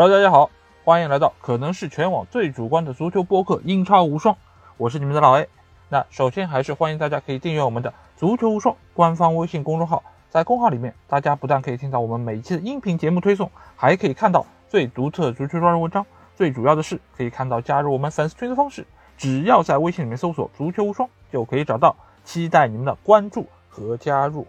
Hello，大家好，欢迎来到可能是全网最主观的足球播客《英超无双》，我是你们的老 A。那首先还是欢迎大家可以订阅我们的“足球无双”官方微信公众号，在公号里面，大家不但可以听到我们每期的音频节目推送，还可以看到最独特的足球专业文章。最主要的是，可以看到加入我们粉丝群的方式，只要在微信里面搜索“足球无双”就可以找到。期待你们的关注和加入。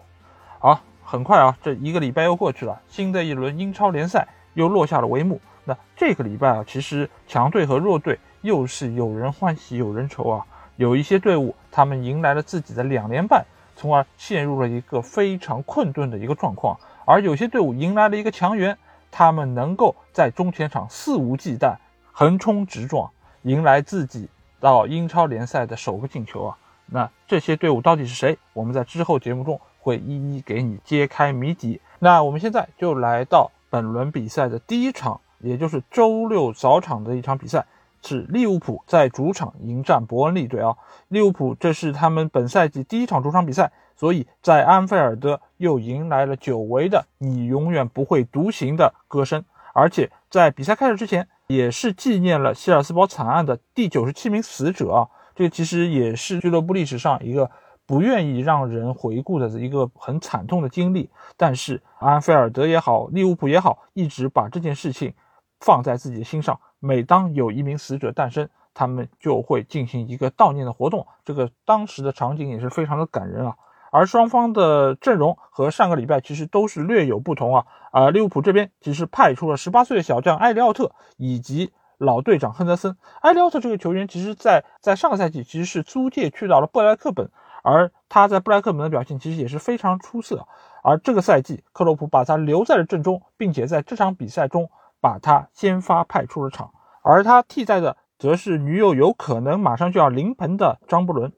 好，很快啊，这一个礼拜又过去了，新的一轮英超联赛又落下了帷幕。那这个礼拜啊，其实强队和弱队又是有人欢喜有人愁啊。有一些队伍他们迎来了自己的两连败，从而陷入了一个非常困顿的一个状况；而有些队伍迎来了一个强援，他们能够在中前场肆无忌惮、横冲直撞，迎来自己到英超联赛的首个进球啊。那这些队伍到底是谁？我们在之后节目中会一一给你揭开谜底。那我们现在就来到本轮比赛的第一场，也就是周六早场的一场比赛，是利物浦在主场迎战伯恩利队啊。利物浦这是他们本赛季第一场主场比赛，所以在安菲尔德又迎来了久违的“你永远不会独行”的歌声，而且在比赛开始之前，也是纪念了希尔斯堡惨案的第九十七名死者啊。这其实也是俱乐部历史上一个不愿意让人回顾的一个很惨痛的经历。但是安菲尔德也好，利物浦也好，一直把这件事情放在自己的心上。每当有一名死者诞生，他们就会进行一个悼念的活动。这个当时的场景也是非常的感人啊。而双方的阵容和上个礼拜其实都是略有不同啊。啊，利物浦这边其实派出了十八岁的小将埃里奥特以及。老队长亨德森，埃里奥特这个球员，其实，在在上个赛季其实是租借去到了布莱克本，而他在布莱克本的表现其实也是非常出色。而这个赛季，克洛普把他留在了阵中，并且在这场比赛中把他先发派出了场，而他替代的则是女友有可能马上就要临盆的张伯伦。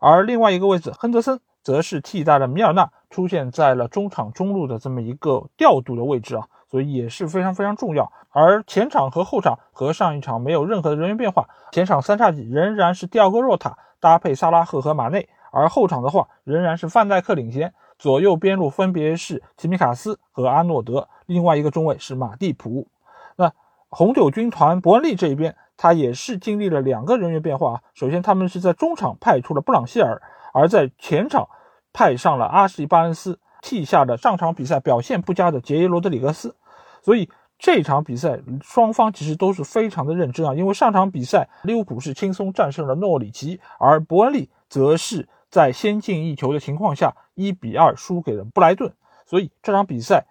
而另外一个位置，亨德森则是替代了米尔纳，出现在了中场中路的这么一个调度的位置啊。所以也是非常非常重要，而前场和后场和上一场没有任何的人员变化，前场三叉戟仍然是第二个·若塔搭配萨拉赫和马内，而后场的话仍然是范戴克领衔，左右边路分别是齐米卡斯和阿诺德，另外一个中卫是马蒂普。那红酒军团伯恩利这一边，他也是经历了两个人员变化啊，首先他们是在中场派出了布朗希尔，而在前场派上了阿什利·巴恩斯。替下的上场比赛表现不佳的杰伊·罗德里格斯，所以这场比赛双方其实都是非常的认真啊。因为上场比赛利物浦是轻松战胜了诺里奇，而伯恩利则是在先进一球的情况下一比二输给了布莱顿，所以这场比赛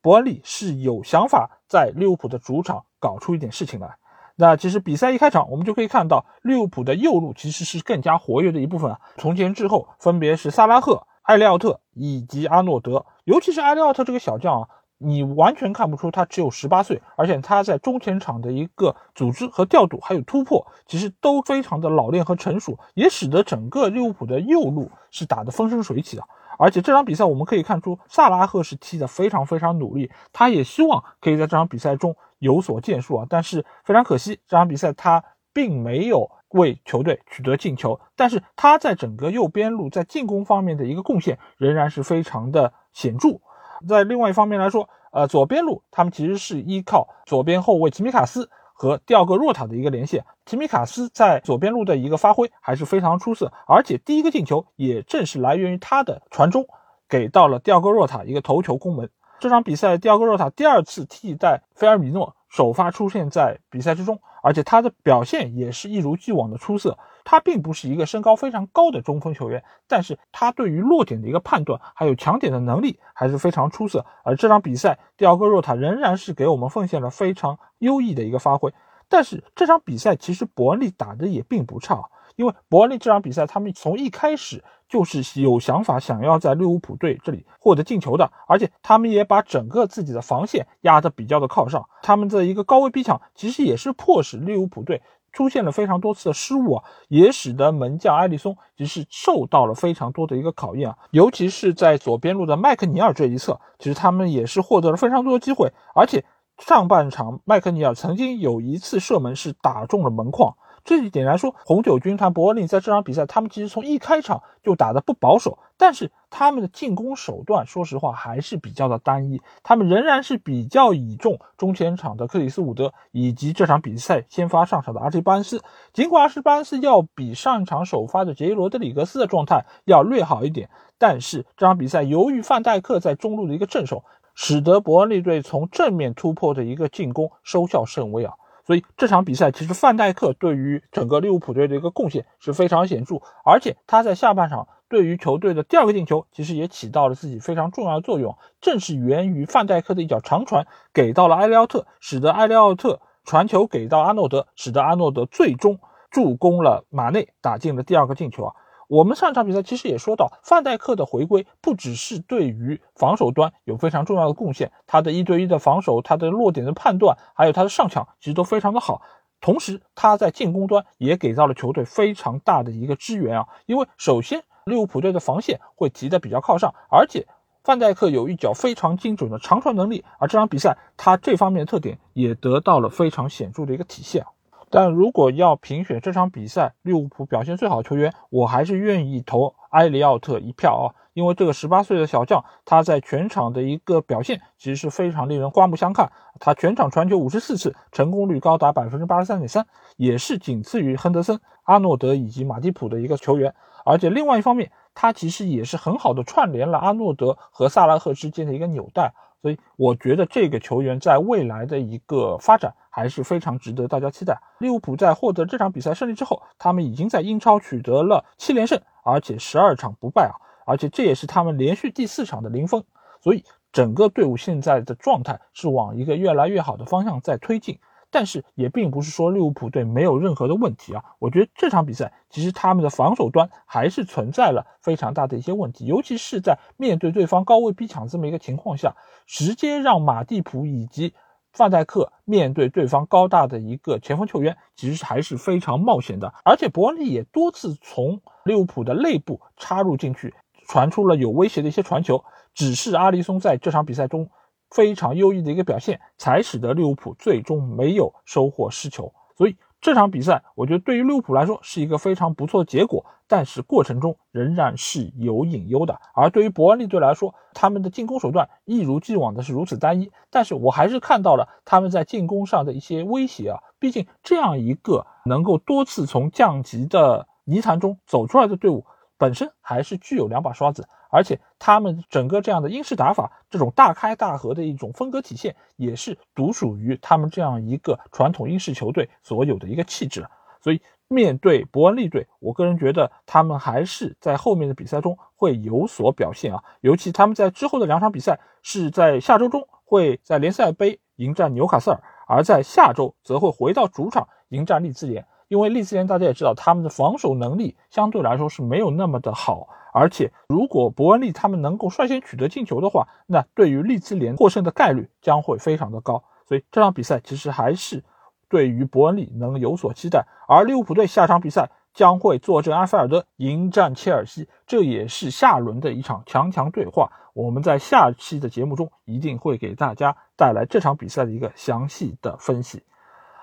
伯恩利是有想法在利物浦的主场搞出一点事情来。那其实比赛一开场，我们就可以看到利物浦的右路其实是更加活跃的一部分啊。从前至后分别是萨拉赫。埃利奥特以及阿诺德，尤其是埃利奥特这个小将啊，你完全看不出他只有十八岁，而且他在中前场的一个组织和调度，还有突破，其实都非常的老练和成熟，也使得整个利物浦的右路是打得风生水起的。而且这场比赛我们可以看出，萨拉赫是踢得非常非常努力，他也希望可以在这场比赛中有所建树啊。但是非常可惜，这场比赛他并没有。为球队取得进球，但是他在整个右边路在进攻方面的一个贡献仍然是非常的显著。在另外一方面来说，呃，左边路他们其实是依靠左边后卫齐米卡斯和第二个若塔的一个连线。齐米卡斯在左边路的一个发挥还是非常出色，而且第一个进球也正是来源于他的传中，给到了第二个若塔一个头球攻门。这场比赛，第二个若塔第二次替代菲尔米诺首发出现在比赛之中。而且他的表现也是一如既往的出色。他并不是一个身高非常高的中锋球员，但是他对于落点的一个判断，还有抢点的能力还是非常出色。而这场比赛，第二个若塔仍然是给我们奉献了非常优异的一个发挥。但是这场比赛其实伯恩利打的也并不差。因为伯恩利这场比赛，他们从一开始就是有想法想要在利物浦队这里获得进球的，而且他们也把整个自己的防线压得比较的靠上。他们的一个高位逼抢，其实也是迫使利物浦队出现了非常多次的失误啊，也使得门将埃里松其实受到了非常多的一个考验啊。尤其是在左边路的麦克尼尔这一侧，其实他们也是获得了非常多的机会，而且上半场麦克尼尔曾经有一次射门是打中了门框。这一点来说，红酒军团伯恩利在这场比赛，他们其实从一开场就打得不保守，但是他们的进攻手段，说实话还是比较的单一。他们仍然是比较倚重中前场的克里斯伍德以及这场比赛先发上场的阿什巴恩斯。尽管阿什巴恩斯要比上一场首发的杰伊罗德里格斯的状态要略好一点，但是这场比赛由于范戴克在中路的一个镇守，使得伯恩利队从正面突破的一个进攻收效甚微啊。所以这场比赛其实范戴克对于整个利物浦队的一个贡献是非常显著，而且他在下半场对于球队的第二个进球其实也起到了自己非常重要的作用，正是源于范戴克的一脚长传给到了埃利奥特，使得埃利奥特传球给到阿诺德，使得阿诺德最终助攻了马内打进了第二个进球啊。我们上场比赛其实也说到，范戴克的回归不只是对于防守端有非常重要的贡献，他的一对一的防守，他的落点的判断，还有他的上抢，其实都非常的好。同时，他在进攻端也给到了球队非常大的一个支援啊。因为首先利物浦队的防线会提的比较靠上，而且范戴克有一脚非常精准的长传能力，而这场比赛他这方面的特点也得到了非常显著的一个体现。但如果要评选这场比赛利物浦表现最好的球员，我还是愿意投埃里奥特一票啊！因为这个十八岁的小将，他在全场的一个表现其实是非常令人刮目相看。他全场传球五十四次，成功率高达百分之八十三点三，也是仅次于亨德森、阿诺德以及马蒂普的一个球员。而且另外一方面，他其实也是很好的串联了阿诺德和萨拉赫之间的一个纽带。所以我觉得这个球员在未来的一个发展还是非常值得大家期待。利物浦在获得这场比赛胜利之后，他们已经在英超取得了七连胜，而且十二场不败啊！而且这也是他们连续第四场的零封，所以整个队伍现在的状态是往一个越来越好的方向在推进。但是也并不是说利物浦队没有任何的问题啊，我觉得这场比赛其实他们的防守端还是存在了非常大的一些问题，尤其是在面对对方高位逼抢这么一个情况下，直接让马蒂普以及范戴克面对对方高大的一个前锋球员，其实还是非常冒险的。而且伯恩利也多次从利物浦的内部插入进去，传出了有威胁的一些传球，只是阿里松在这场比赛中。非常优异的一个表现，才使得利物浦最终没有收获失球。所以这场比赛，我觉得对于利物浦来说是一个非常不错的结果，但是过程中仍然是有隐忧的。而对于伯恩利队来说，他们的进攻手段一如既往的是如此单一，但是我还是看到了他们在进攻上的一些威胁啊。毕竟这样一个能够多次从降级的泥潭中走出来的队伍，本身还是具有两把刷子。而且他们整个这样的英式打法，这种大开大合的一种风格体现，也是独属于他们这样一个传统英式球队所有的一个气质。所以面对伯恩利队，我个人觉得他们还是在后面的比赛中会有所表现啊。尤其他们在之后的两场比赛是在下周中会在联赛杯迎战纽卡斯尔，而在下周则会回到主场迎战利兹联。因为利兹联大家也知道，他们的防守能力相对来说是没有那么的好。而且，如果伯恩利他们能够率先取得进球的话，那对于利兹联获胜的概率将会非常的高。所以这场比赛其实还是对于伯恩利能有所期待。而利物浦队下场比赛将会坐镇安菲尔德迎战切尔西，这也是下轮的一场强强对话。我们在下期的节目中一定会给大家带来这场比赛的一个详细的分析。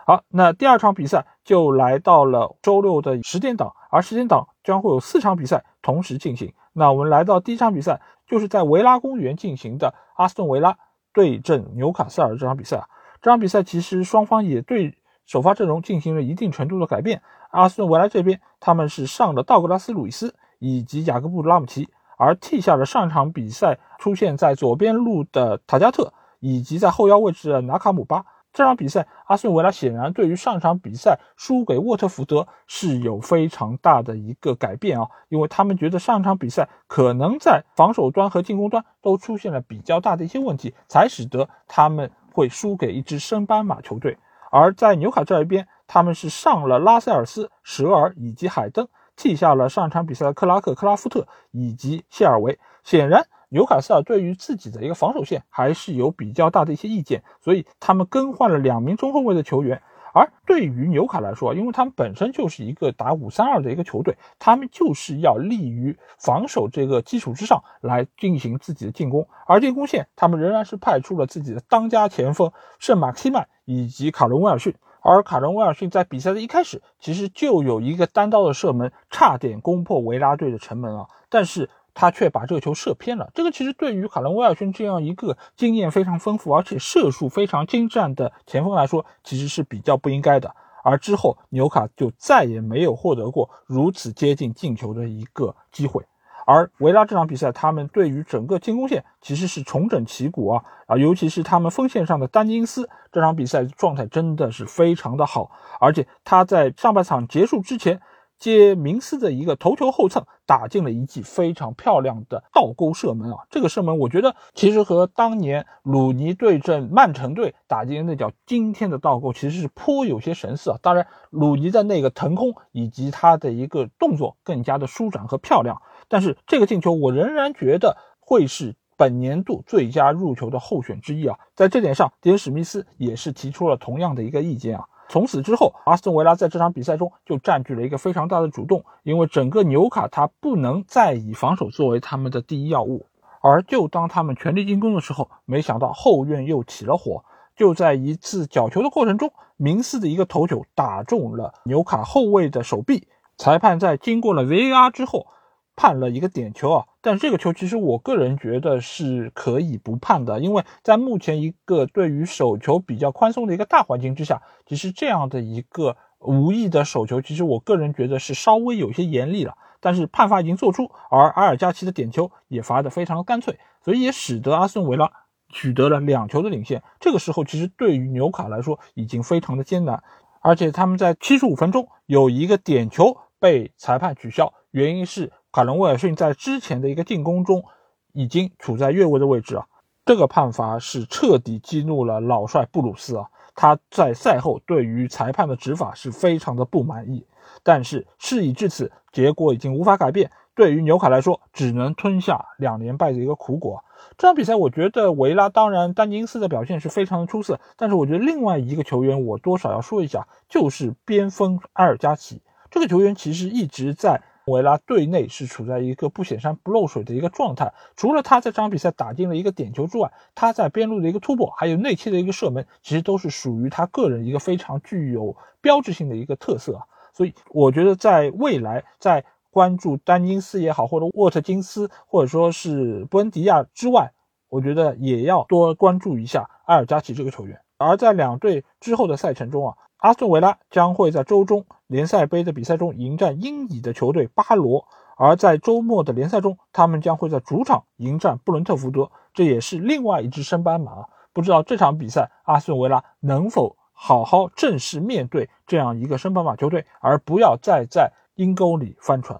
好，那第二场比赛就来到了周六的十点档，而十点档将会有四场比赛。同时进行。那我们来到第一场比赛，就是在维拉公园进行的阿斯顿维拉对阵纽卡斯尔这场比赛啊。这场比赛其实双方也对首发阵容进行了一定程度的改变。阿斯顿维拉这边他们是上了道格拉斯·鲁伊斯以及雅各布·拉姆齐，而替下了上场比赛出现在左边路的塔加特以及在后腰位置的纳卡姆巴。这场比赛，阿斯顿维拉显然对于上场比赛输给沃特福德是有非常大的一个改变啊，因为他们觉得上场比赛可能在防守端和进攻端都出现了比较大的一些问题，才使得他们会输给一支升班马球队。而在纽卡这一边，他们是上了拉塞尔斯、舍尔以及海登，替下了上场比赛的克拉克、克拉夫特以及谢尔维。显然。纽卡斯尔对于自己的一个防守线还是有比较大的一些意见，所以他们更换了两名中后卫的球员。而对于纽卡来说，因为他们本身就是一个打五三二的一个球队，他们就是要立于防守这个基础之上来进行自己的进攻。而进攻线，他们仍然是派出了自己的当家前锋圣马克西曼以及卡伦威尔逊。而卡伦威尔逊在比赛的一开始，其实就有一个单刀的射门，差点攻破维拉队的城门啊，但是他却把这个球射偏了。这个其实对于卡伦威尔逊这样一个经验非常丰富，而且射术非常精湛的前锋来说，其实是比较不应该的。而之后纽卡就再也没有获得过如此接近进球的一个机会。而维拉这场比赛，他们对于整个进攻线其实是重整旗鼓啊啊，尤其是他们锋线上的丹金斯，这场比赛状态真的是非常的好，而且他在上半场结束之前接明斯的一个头球后蹭，打进了一记非常漂亮的倒钩射门啊！这个射门我觉得其实和当年鲁尼对阵曼城队打进那脚惊天的倒钩其实是颇有些神似啊。当然，鲁尼的那个腾空以及他的一个动作更加的舒展和漂亮。但是这个进球，我仍然觉得会是本年度最佳入球的候选之一啊！在这点上，迪恩·史密斯也是提出了同样的一个意见啊。从此之后，阿斯顿维拉在这场比赛中就占据了一个非常大的主动，因为整个纽卡他不能再以防守作为他们的第一要务。而就当他们全力进攻的时候，没想到后院又起了火。就在一次角球的过程中，明斯的一个头球打中了纽卡后卫的手臂，裁判在经过了 VAR 之后。判了一个点球啊，但这个球其实我个人觉得是可以不判的，因为在目前一个对于手球比较宽松的一个大环境之下，其实这样的一个无意的手球，其实我个人觉得是稍微有些严厉了。但是判罚已经做出，而阿尔加奇的点球也罚得非常的干脆，所以也使得阿森维拉取得了两球的领先。这个时候其实对于纽卡来说已经非常的艰难，而且他们在七十五分钟有一个点球被裁判取消，原因是。卡伦威尔逊在之前的一个进攻中已经处在越位的位置啊，这个判罚是彻底激怒了老帅布鲁斯啊，他在赛后对于裁判的执法是非常的不满意。但是事已至此，结果已经无法改变，对于纽卡来说，只能吞下两连败的一个苦果。这场比赛，我觉得维拉当然丹尼斯的表现是非常的出色，但是我觉得另外一个球员我多少要说一下，就是边锋埃尔加奇这个球员，其实一直在。维拉队内是处在一个不显山不漏水的一个状态，除了他在这场比赛打进了一个点球之外，他在边路的一个突破，还有内切的一个射门，其实都是属于他个人一个非常具有标志性的一个特色啊。所以我觉得在未来，在关注丹金斯也好，或者沃特金斯，或者说是布恩迪亚之外，我觉得也要多关注一下埃尔加奇这个球员。而在两队之后的赛程中啊。阿斯顿维拉将会在周中联赛杯的比赛中迎战英乙的球队巴罗，而在周末的联赛中，他们将会在主场迎战布伦特福德，这也是另外一支升班马。不知道这场比赛阿斯顿维拉能否好好正式面对这样一个升班马球队，而不要再在阴沟里翻船。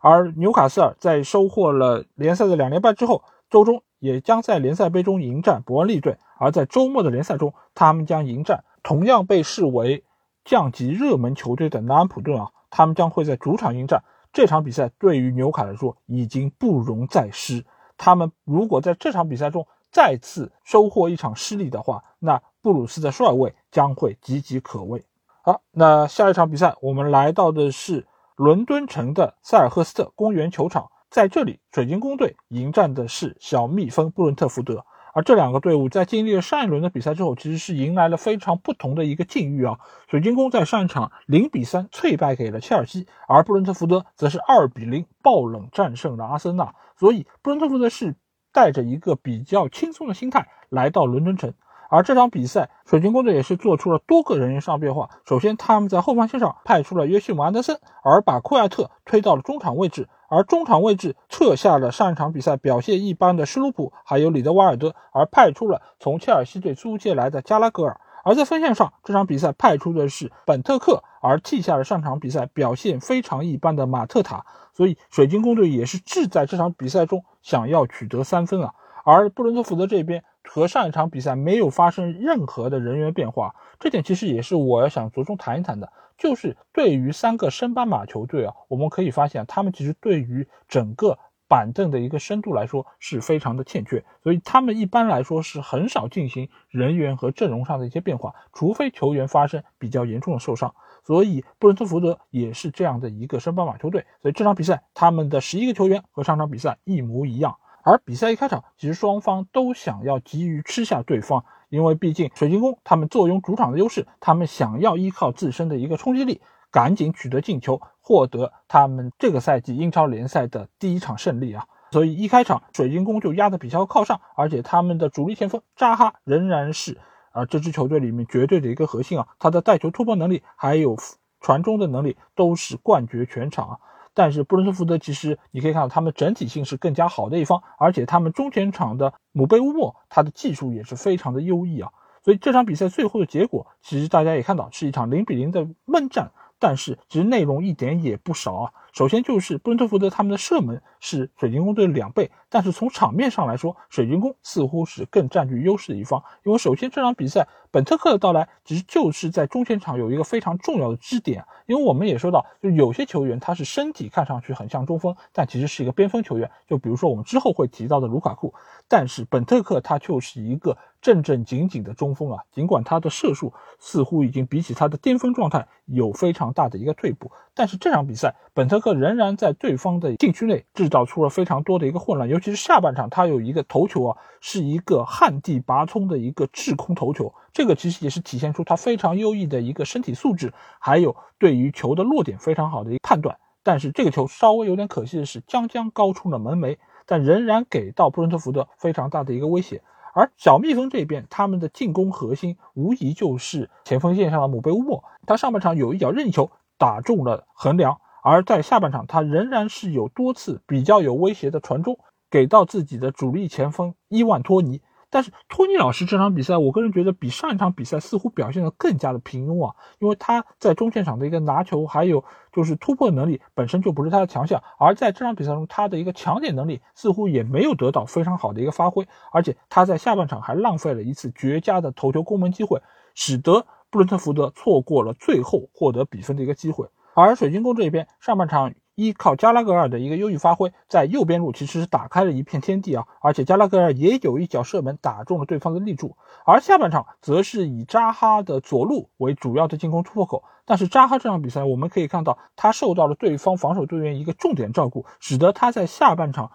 而纽卡斯尔在收获了联赛的两连败之后，周中也将在联赛杯中迎战伯恩利队，而在周末的联赛中，他们将迎战。同样被视为降级热门球队的南安普顿啊，他们将会在主场迎战。这场比赛对于纽卡来说已经不容再失。他们如果在这场比赛中再次收获一场失利的话，那布鲁斯的帅位将会岌岌可危。好，那下一场比赛我们来到的是伦敦城的塞尔赫斯特公园球场，在这里，水晶宫队迎战的是小蜜蜂布伦特福德。而这两个队伍在经历了上一轮的比赛之后，其实是迎来了非常不同的一个境遇啊。水晶宫在上一场零比三脆败给了切尔西，而布伦特福德则是二比零爆冷战胜了阿森纳。所以布伦特福德是带着一个比较轻松的心态来到伦敦城。而这场比赛，水晶宫队也是做出了多个人员上变化。首先，他们在后防线上派出了约西姆·安德森，而把库亚特推到了中场位置。而中场位置撤下了上一场比赛表现一般的施鲁普，还有里德瓦尔德，而派出了从切尔西队租借来的加拉格尔。而在锋线上，这场比赛派出的是本特克，而替下了上场比赛表现非常一般的马特塔。所以，水晶宫队也是志在这场比赛中想要取得三分啊。而布伦特福德这边和上一场比赛没有发生任何的人员变化，这点其实也是我要想着重谈一谈的。就是对于三个升班马球队啊，我们可以发现，他们其实对于整个板凳的一个深度来说是非常的欠缺，所以他们一般来说是很少进行人员和阵容上的一些变化，除非球员发生比较严重的受伤。所以布伦特福德也是这样的一个升班马球队，所以这场比赛他们的十一个球员和上场比赛一模一样。而比赛一开场，其实双方都想要急于吃下对方，因为毕竟水晶宫他们坐拥主场的优势，他们想要依靠自身的一个冲击力，赶紧取得进球，获得他们这个赛季英超联赛的第一场胜利啊！所以一开场水晶宫就压得比较靠上，而且他们的主力前锋扎哈仍然是啊这支球队里面绝对的一个核心啊，他的带球突破能力还有传中的能力都是冠绝全场啊！但是布伦特福德其实你可以看到，他们整体性是更加好的一方，而且他们中前场的姆贝乌莫，他的技术也是非常的优异啊。所以这场比赛最后的结果，其实大家也看到是一场零比零的闷战。但是其实内容一点也不少啊。首先就是布伦特福德他们的射门是水晶宫队的两倍，但是从场面上来说，水晶宫似乎是更占据优势的一方。因为首先这场比赛本特克的到来，其实就是在中前场有一个非常重要的支点。因为我们也说到，就有些球员他是身体看上去很像中锋，但其实是一个边锋球员。就比如说我们之后会提到的卢卡库，但是本特克他就是一个。正正经经的中锋啊，尽管他的射术似乎已经比起他的巅峰状态有非常大的一个退步，但是这场比赛本特克仍然在对方的禁区内制造出了非常多的一个混乱，尤其是下半场他有一个头球啊，是一个旱地拔葱的一个制空头球，这个其实也是体现出他非常优异的一个身体素质，还有对于球的落点非常好的一个判断。但是这个球稍微有点可惜的是，将将高出了门楣，但仍然给到布伦特福德非常大的一个威胁。而小蜜蜂这边，他们的进攻核心无疑就是前锋线上的姆贝乌莫。他上半场有一脚任意球打中了横梁，而在下半场他仍然是有多次比较有威胁的传中给到自己的主力前锋伊万托尼。但是托尼老师这场比赛，我个人觉得比上一场比赛似乎表现的更加的平庸啊，因为他在中线场的一个拿球，还有就是突破能力本身就不是他的强项，而在这场比赛中，他的一个抢点能力似乎也没有得到非常好的一个发挥，而且他在下半场还浪费了一次绝佳的头球攻门机会，使得布伦特福德错过了最后获得比分的一个机会，而水晶宫这一边上半场。依靠加拉格尔的一个优异发挥，在右边路其实是打开了一片天地啊！而且加拉格尔也有一脚射门打中了对方的立柱。而下半场则是以扎哈的左路为主要的进攻突破口，但是扎哈这场比赛我们可以看到，他受到了对方防守队员一个重点照顾，使得他在下半场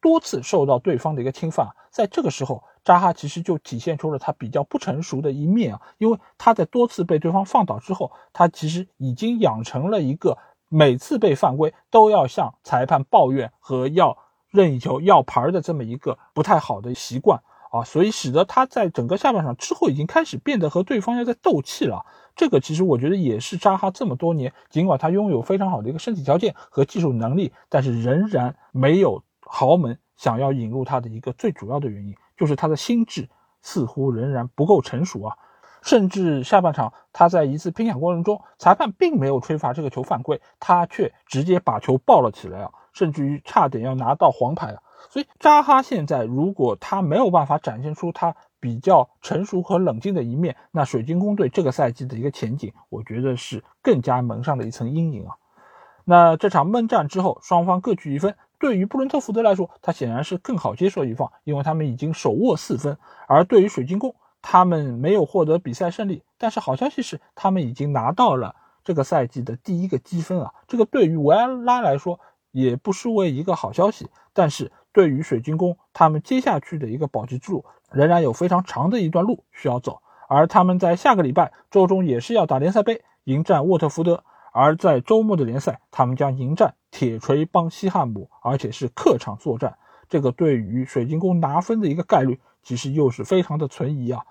多次受到对方的一个侵犯。在这个时候，扎哈其实就体现出了他比较不成熟的一面啊！因为他在多次被对方放倒之后，他其实已经养成了一个。每次被犯规都要向裁判抱怨和要任意球要牌的这么一个不太好的习惯啊，所以使得他在整个下半场之后已经开始变得和对方要在斗气了。这个其实我觉得也是扎哈这么多年，尽管他拥有非常好的一个身体条件和技术能力，但是仍然没有豪门想要引入他的一个最主要的原因，就是他的心智似乎仍然不够成熟啊。甚至下半场，他在一次拼抢过程中，裁判并没有吹罚这个球犯规，他却直接把球抱了起来啊，甚至于差点要拿到黄牌啊。所以扎哈现在如果他没有办法展现出他比较成熟和冷静的一面，那水晶宫队这个赛季的一个前景，我觉得是更加蒙上了一层阴影啊。那这场闷战之后，双方各取一分，对于布伦特福德来说，他显然是更好接受一方，因为他们已经手握四分，而对于水晶宫。他们没有获得比赛胜利，但是好消息是，他们已经拿到了这个赛季的第一个积分啊！这个对于维埃拉来说也不失为一个好消息。但是对于水晶宫，他们接下去的一个保级之路仍然有非常长的一段路需要走。而他们在下个礼拜周中也是要打联赛杯，迎战沃特福德；而在周末的联赛，他们将迎战铁锤帮西汉姆，而且是客场作战。这个对于水晶宫拿分的一个概率，其实又是非常的存疑啊。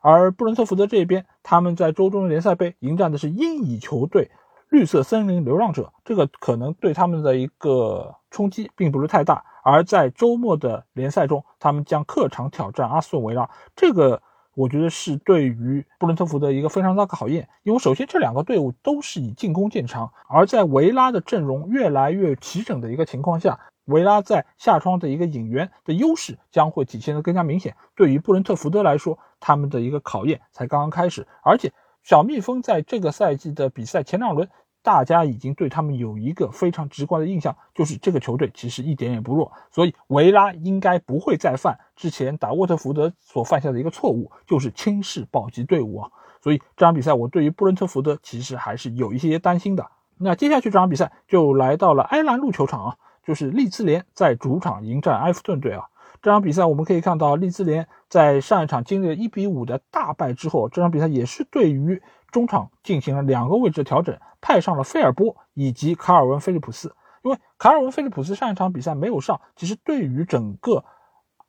而布伦特福德这边，他们在周中的联赛杯迎战的是英乙球队绿色森林流浪者，这个可能对他们的一个冲击并不是太大。而在周末的联赛中，他们将客场挑战阿斯顿维拉，这个我觉得是对于布伦特福德一个非常大的考验，因为首先这两个队伍都是以进攻见长，而在维拉的阵容越来越齐整的一个情况下。维拉在下窗的一个引援的优势将会体现的更加明显。对于布伦特福德来说，他们的一个考验才刚刚开始。而且小蜜蜂在这个赛季的比赛前两轮，大家已经对他们有一个非常直观的印象，就是这个球队其实一点也不弱。所以维拉应该不会再犯之前打沃特福德所犯下的一个错误，就是轻视保级队伍啊。所以这场比赛我对于布伦特福德其实还是有一些担心的。那接下去这场比赛就来到了埃兰路球场啊。就是利兹联在主场迎战埃弗顿队啊，这场比赛我们可以看到，利兹联在上一场经历了一比五的大败之后，这场比赛也是对于中场进行了两个位置的调整，派上了菲尔波以及卡尔文·菲利普斯。因为卡尔文·菲利普斯上一场比赛没有上，其实对于整个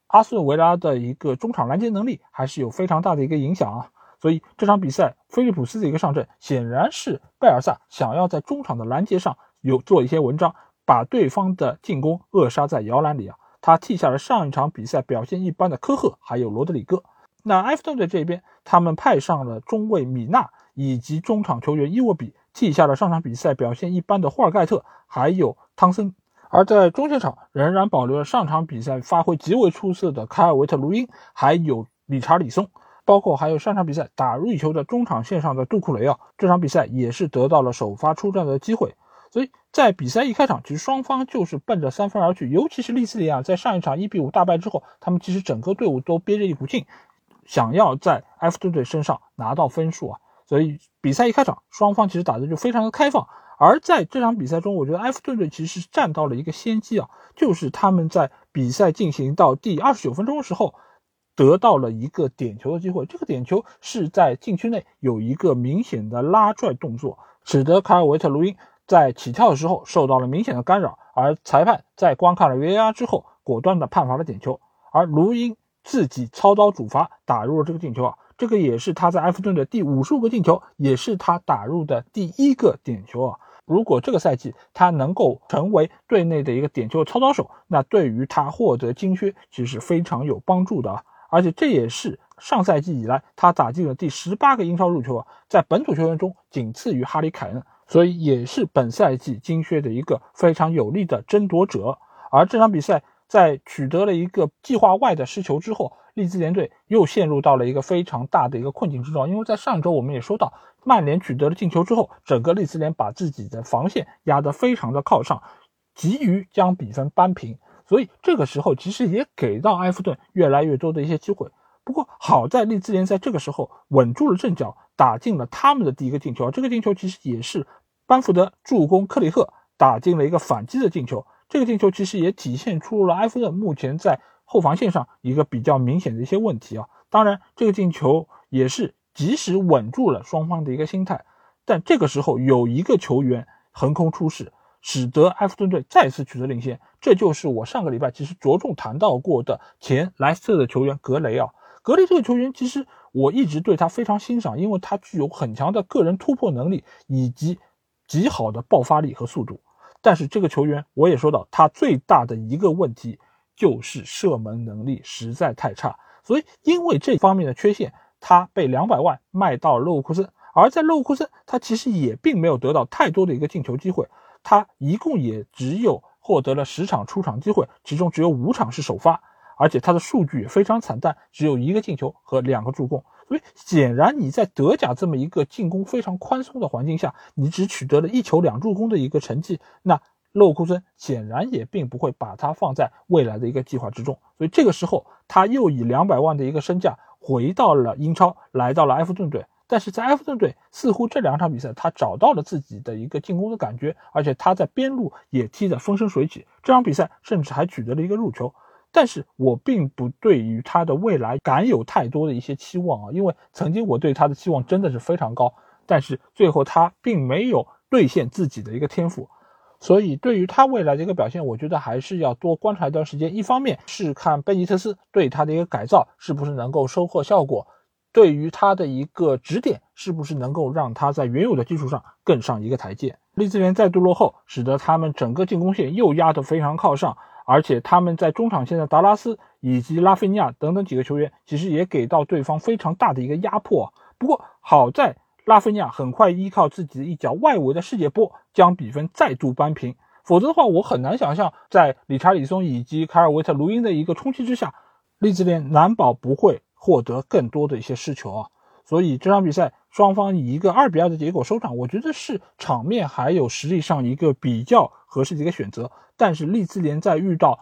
阿斯顿维拉的一个中场拦截能力还是有非常大的一个影响啊。所以这场比赛菲利普斯的一个上阵，显然是贝尔萨想要在中场的拦截上有做一些文章，把对方的进攻扼杀在摇篮里啊。他替下了上一场比赛表现一般的科赫，还有罗德里戈。那埃弗顿队这边，他们派上了中卫米纳以及中场球员伊沃比，替下了上场比赛表现一般的霍尔盖特，还有汤森。而在中前场，仍然保留了上场比赛发挥极为出色的凯尔维特卢因，还有理查里松，包括还有上场比赛打入一球的中场线上的杜库雷啊，这场比赛也是得到了首发出战的机会。所以在比赛一开场，其实双方就是奔着三分而去。尤其是利兹联啊，在上一场一比五大败之后，他们其实整个队伍都憋着一股劲，想要在埃弗顿队身上拿到分数啊。所以比赛一开场，双方其实打的就非常的开放。而在这场比赛中，我觉得埃弗顿队其实是占到了一个先机啊，就是他们在比赛进行到第二十九分钟的时候，得到了一个点球的机会。这个点球是在禁区内有一个明显的拉拽动作，使得卡尔维特卢因。在起跳的时候受到了明显的干扰，而裁判在观看了 VAR 之后，果断的判罚了点球。而卢因自己操刀主罚打入了这个进球啊，这个也是他在埃弗顿的第五十五个进球，也是他打入的第一个点球啊。如果这个赛季他能够成为队内的一个点球操刀手，那对于他获得金靴其实是非常有帮助的啊。而且这也是上赛季以来他打进了第十八个英超入球啊，在本土球员中仅次于哈里凯恩。所以也是本赛季金靴的一个非常有力的争夺者。而这场比赛在取得了一个计划外的失球之后，利兹联队又陷入到了一个非常大的一个困境之中。因为在上周我们也说到，曼联取得了进球之后，整个利兹联把自己的防线压得非常的靠上，急于将比分扳平。所以这个时候其实也给到埃弗顿越来越多的一些机会。不过好在利兹联在这个时候稳住了阵脚。打进了他们的第一个进球，这个进球其实也是班福德助攻克里赫打进了一个反击的进球。这个进球其实也体现出了埃弗顿目前在后防线上一个比较明显的一些问题啊。当然，这个进球也是及时稳住了双方的一个心态。但这个时候有一个球员横空出世，使得埃弗顿队再次取得领先。这就是我上个礼拜其实着重谈到过的前莱斯特的球员格雷啊。格雷这个球员其实。我一直对他非常欣赏，因为他具有很强的个人突破能力以及极好的爆发力和速度。但是这个球员，我也说到，他最大的一个问题就是射门能力实在太差。所以因为这方面的缺陷，他被两百万卖到勒沃库森。而在勒沃库森，他其实也并没有得到太多的一个进球机会，他一共也只有获得了十场出场机会，其中只有五场是首发。而且他的数据也非常惨淡，只有一个进球和两个助攻。所以显然你在德甲这么一个进攻非常宽松的环境下，你只取得了一球两助攻的一个成绩，那勒沃库森显然也并不会把它放在未来的一个计划之中。所以这个时候他又以两百万的一个身价回到了英超，来到了埃弗顿队。但是在埃弗顿队似乎这两场比赛他找到了自己的一个进攻的感觉，而且他在边路也踢得风生水起。这场比赛甚至还取得了一个入球。但是我并不对于他的未来敢有太多的一些期望啊，因为曾经我对他的期望真的是非常高，但是最后他并没有兑现自己的一个天赋，所以对于他未来的一个表现，我觉得还是要多观察一段时间。一方面是看贝尼特斯对他的一个改造是不是能够收获效果，对于他的一个指点是不是能够让他在原有的基础上更上一个台阶。利兹联再度落后，使得他们整个进攻线又压得非常靠上。而且他们在中场线的达拉斯以及拉菲尼亚等等几个球员，其实也给到对方非常大的一个压迫。不过好在拉菲尼亚很快依靠自己的一脚外围的世界波，将比分再度扳平。否则的话，我很难想象在理查里松以及卡尔维特卢因的一个冲击之下，利兹联难保不会获得更多的一些失球啊。所以这场比赛双方以一个二比二的结果收场，我觉得是场面还有实力上一个比较合适的一个选择。但是利兹联在遇到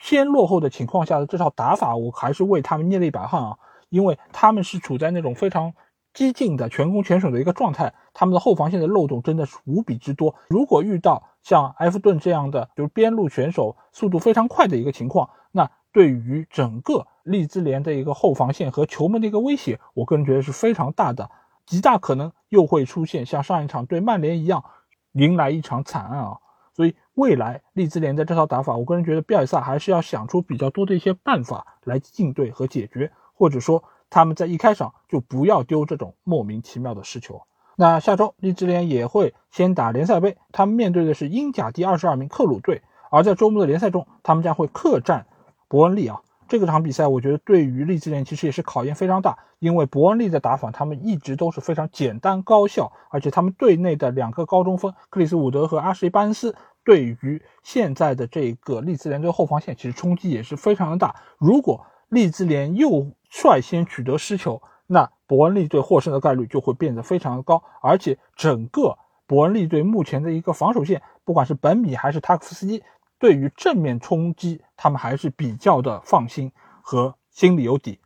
先落后的情况下的这套打法，我还是为他们捏了一把汗啊！因为他们是处在那种非常激进的全攻全守的一个状态，他们的后防线的漏洞真的是无比之多。如果遇到像埃弗顿这样的就是边路选手速度非常快的一个情况，那对于整个利兹联的一个后防线和球门的一个威胁，我个人觉得是非常大的，极大可能又会出现像上一场对曼联一样，迎来一场惨案啊！所以未来利兹联的这套打法，我个人觉得比尔萨还是要想出比较多的一些办法来应对和解决，或者说他们在一开场就不要丢这种莫名其妙的失球。那下周利兹联也会先打联赛杯，他们面对的是英甲第二十二名克鲁队，而在周末的联赛中，他们将会客战伯恩利啊。这个场比赛，我觉得对于利兹联其实也是考验非常大，因为伯恩利的打法他们一直都是非常简单高效，而且他们队内的两个高中锋克里斯伍德和阿什利巴恩斯，对于现在的这个利兹联队后防线其实冲击也是非常的大。如果利兹联又率先取得失球，那伯恩利队获胜的概率就会变得非常的高，而且整个伯恩利队目前的一个防守线，不管是本米还是塔克夫斯基，对于正面冲击，他们还是比较的放心和心里有底。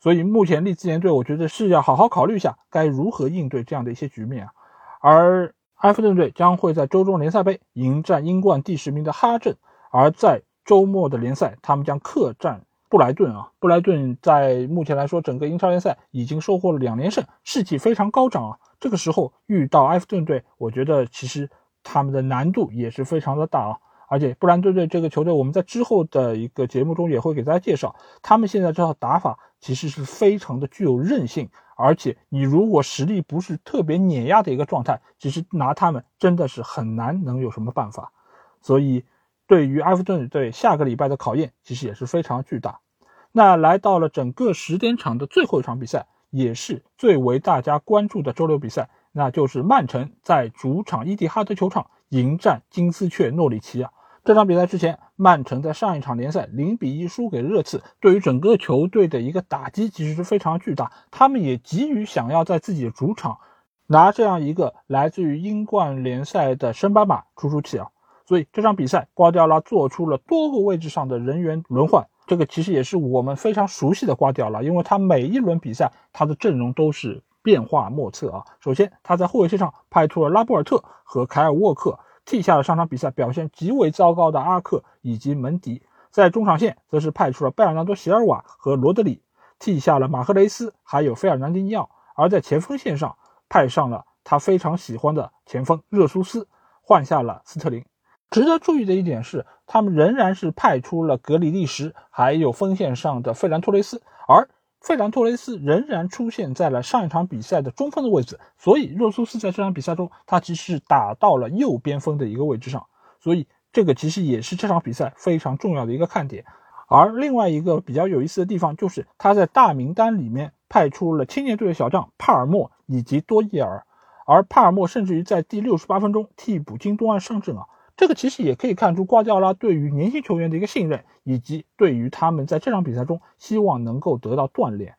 所以目前利兹联队，我觉得是要好好考虑一下该如何应对这样的一些局面啊。而埃弗顿队将会在周中联赛杯迎战英冠第十名的哈镇，而在周末的联赛，他们将客战。布莱顿啊，布莱顿在目前来说，整个英超联赛已经收获了两连胜，士气非常高涨啊。这个时候遇到埃弗顿队，我觉得其实他们的难度也是非常的大啊。而且布莱顿队这个球队，我们在之后的一个节目中也会给大家介绍，他们现在这套打法其实是非常的具有韧性，而且你如果实力不是特别碾压的一个状态，其实拿他们真的是很难能有什么办法。所以。对于埃弗顿队下个礼拜的考验，其实也是非常巨大。那来到了整个十点场的最后一场比赛，也是最为大家关注的周六比赛，那就是曼城在主场伊蒂哈德球场迎战金丝雀诺里奇啊。这场比赛之前，曼城在上一场联赛零比一输给热刺，对于整个球队的一个打击其实是非常巨大。他们也急于想要在自己的主场拿这样一个来自于英冠联赛的升班马出出气啊。所以这场比赛，瓜迪奥拉做出了多个位置上的人员轮换，这个其实也是我们非常熟悉的瓜迪奥拉，因为他每一轮比赛他的阵容都是变化莫测啊。首先他在后卫线上派出了拉波尔特和凯尔沃克，替下了上场比赛表现极为糟糕的阿克以及门迪；在中场线则是派出了贝尔纳多席尔瓦和罗德里，替下了马赫雷斯还有费尔南迪尼奥；而在前锋线上派上了他非常喜欢的前锋热苏斯，换下了斯特林。值得注意的一点是，他们仍然是派出了格里利什，还有锋线上的费兰托雷斯，而费兰托雷斯仍然出现在了上一场比赛的中锋的位置，所以热苏斯在这场比赛中，他其实是打到了右边锋的一个位置上，所以这个其实也是这场比赛非常重要的一个看点。而另外一个比较有意思的地方，就是他在大名单里面派出了青年队的小将帕尔默以及多伊尔，而帕尔默甚至于在第六十八分钟替补金东安上阵啊。这个其实也可以看出瓜迪奥拉对于年轻球员的一个信任，以及对于他们在这场比赛中希望能够得到锻炼。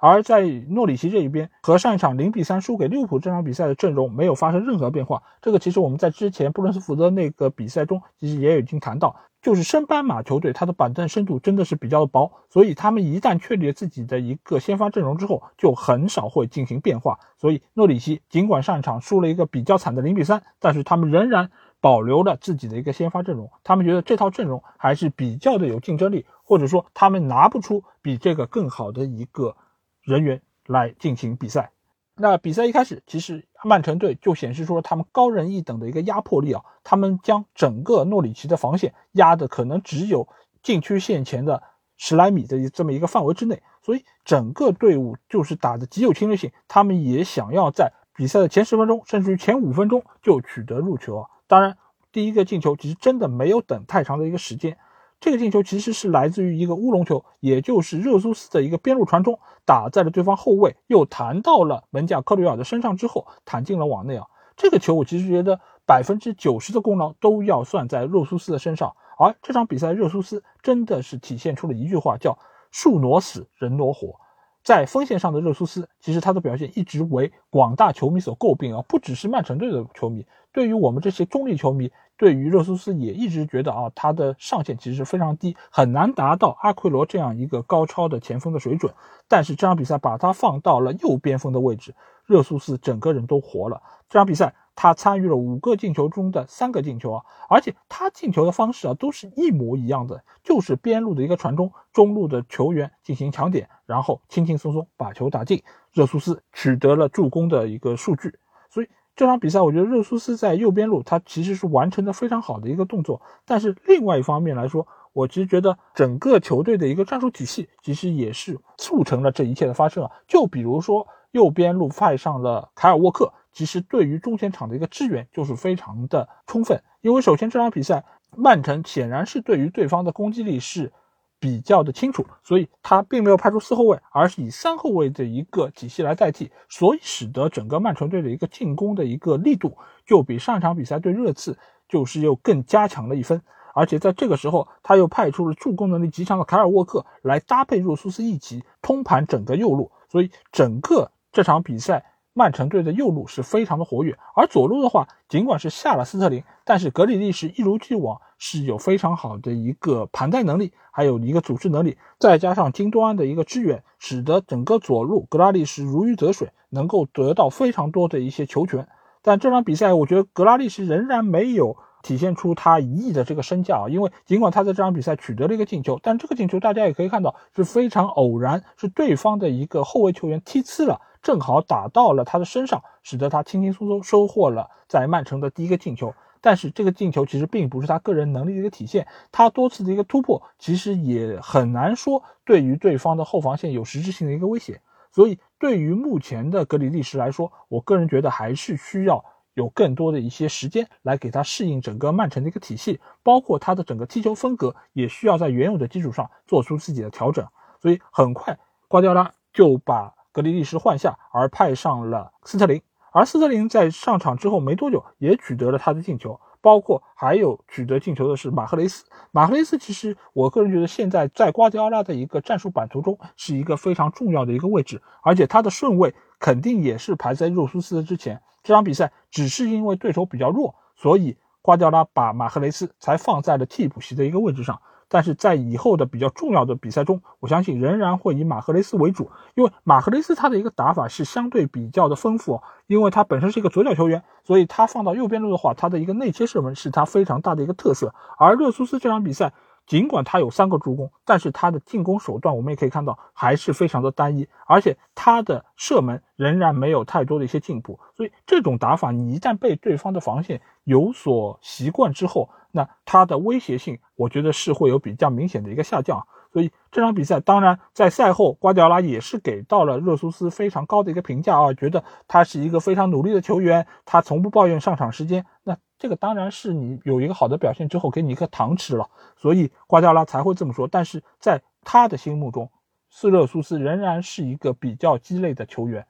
而在诺里奇这一边，和上一场零比三输给利物浦这场比赛的阵容没有发生任何变化。这个其实我们在之前布伦斯福德那个比赛中，其实也已经谈到，就是升班马球队他的板凳深度真的是比较的薄，所以他们一旦确立了自己的一个先发阵容之后，就很少会进行变化。所以诺里奇尽管上一场输了一个比较惨的零比三，但是他们仍然。保留了自己的一个先发阵容，他们觉得这套阵容还是比较的有竞争力，或者说他们拿不出比这个更好的一个人员来进行比赛。那比赛一开始，其实曼城队就显示出了他们高人一等的一个压迫力啊，他们将整个诺里奇的防线压的可能只有禁区线前的十来米的这么一个范围之内，所以整个队伍就是打的极有侵略性，他们也想要在比赛的前十分钟，甚至于前五分钟就取得入球啊。当然，第一个进球其实真的没有等太长的一个时间。这个进球其实是来自于一个乌龙球，也就是热苏斯的一个边路传中，打在了对方后卫，又弹到了门将克里尔的身上之后，弹进了网内啊。这个球我其实觉得百分之九十的功劳都要算在热苏斯的身上。而这场比赛，热苏斯真的是体现出了一句话，叫“树挪死，人挪活”。在锋线上的热苏斯，其实他的表现一直为广大球迷所诟病啊，不只是曼城队的球迷，对于我们这些中立球迷，对于热苏斯也一直觉得啊，他的上限其实非常低，很难达到阿奎罗这样一个高超的前锋的水准。但是这场比赛把他放到了右边锋的位置，热苏斯整个人都活了。这场比赛他参与了五个进球中的三个进球啊，而且他进球的方式啊都是一模一样的，就是边路的一个传中，中路的球员进行抢点，然后轻轻松松把球打进。热苏斯取得了助攻的一个数据，所以这场比赛我觉得热苏斯在右边路他其实是完成的非常好的一个动作。但是另外一方面来说，我其实觉得整个球队的一个战术体系其实也是促成了这一切的发生啊。就比如说右边路派上了凯尔沃克。其实对于中前场的一个支援就是非常的充分，因为首先这场比赛曼城显然是对于对方的攻击力是比较的清楚，所以他并没有派出四后卫，而是以三后卫的一个体系来代替，所以使得整个曼城队的一个进攻的一个力度就比上一场比赛对热刺就是又更加强了一分，而且在这个时候他又派出了助攻能力极强的凯尔沃克来搭配若苏斯一起通盘整个右路，所以整个这场比赛。曼城队的右路是非常的活跃，而左路的话，尽管是下了斯特林，但是格里利什一如既往是有非常好的一个盘带能力，还有一个组织能力，再加上金多安的一个支援，使得整个左路格拉利什如鱼得水，能够得到非常多的一些球权。但这场比赛，我觉得格拉利什仍然没有体现出他一亿的这个身价啊，因为尽管他在这场比赛取得了一个进球，但这个进球大家也可以看到是非常偶然，是对方的一个后卫球员踢呲了。正好打到了他的身上，使得他轻轻松松收获了在曼城的第一个进球。但是这个进球其实并不是他个人能力的一个体现，他多次的一个突破其实也很难说对于对方的后防线有实质性的一个威胁。所以对于目前的格里利什来说，我个人觉得还是需要有更多的一些时间来给他适应整个曼城的一个体系，包括他的整个踢球风格也需要在原有的基础上做出自己的调整。所以很快瓜迪奥拉就把。格里利什换下，而派上了斯特林，而斯特林在上场之后没多久也取得了他的进球，包括还有取得进球的是马赫雷斯。马赫雷斯其实我个人觉得现在在瓜迪奥拉的一个战术版图中是一个非常重要的一个位置，而且他的顺位肯定也是排在若苏斯之前。这场比赛只是因为对手比较弱，所以瓜迪奥拉把马赫雷斯才放在了替补席的一个位置上。但是在以后的比较重要的比赛中，我相信仍然会以马赫雷斯为主，因为马赫雷斯他的一个打法是相对比较的丰富，因为他本身是一个左脚球员，所以他放到右边路的话，他的一个内切射门是他非常大的一个特色。而热苏斯这场比赛。尽管他有三个助攻，但是他的进攻手段我们也可以看到还是非常的单一，而且他的射门仍然没有太多的一些进步。所以这种打法，你一旦被对方的防线有所习惯之后，那他的威胁性，我觉得是会有比较明显的一个下降。所以这场比赛，当然在赛后，瓜迪奥拉也是给到了热苏斯非常高的一个评价啊，觉得他是一个非常努力的球员，他从不抱怨上场时间。那这个当然是你有一个好的表现之后，给你一颗糖吃了，所以瓜迪奥拉才会这么说。但是在他的心目中，斯热苏斯仍然是一个比较鸡肋的球员，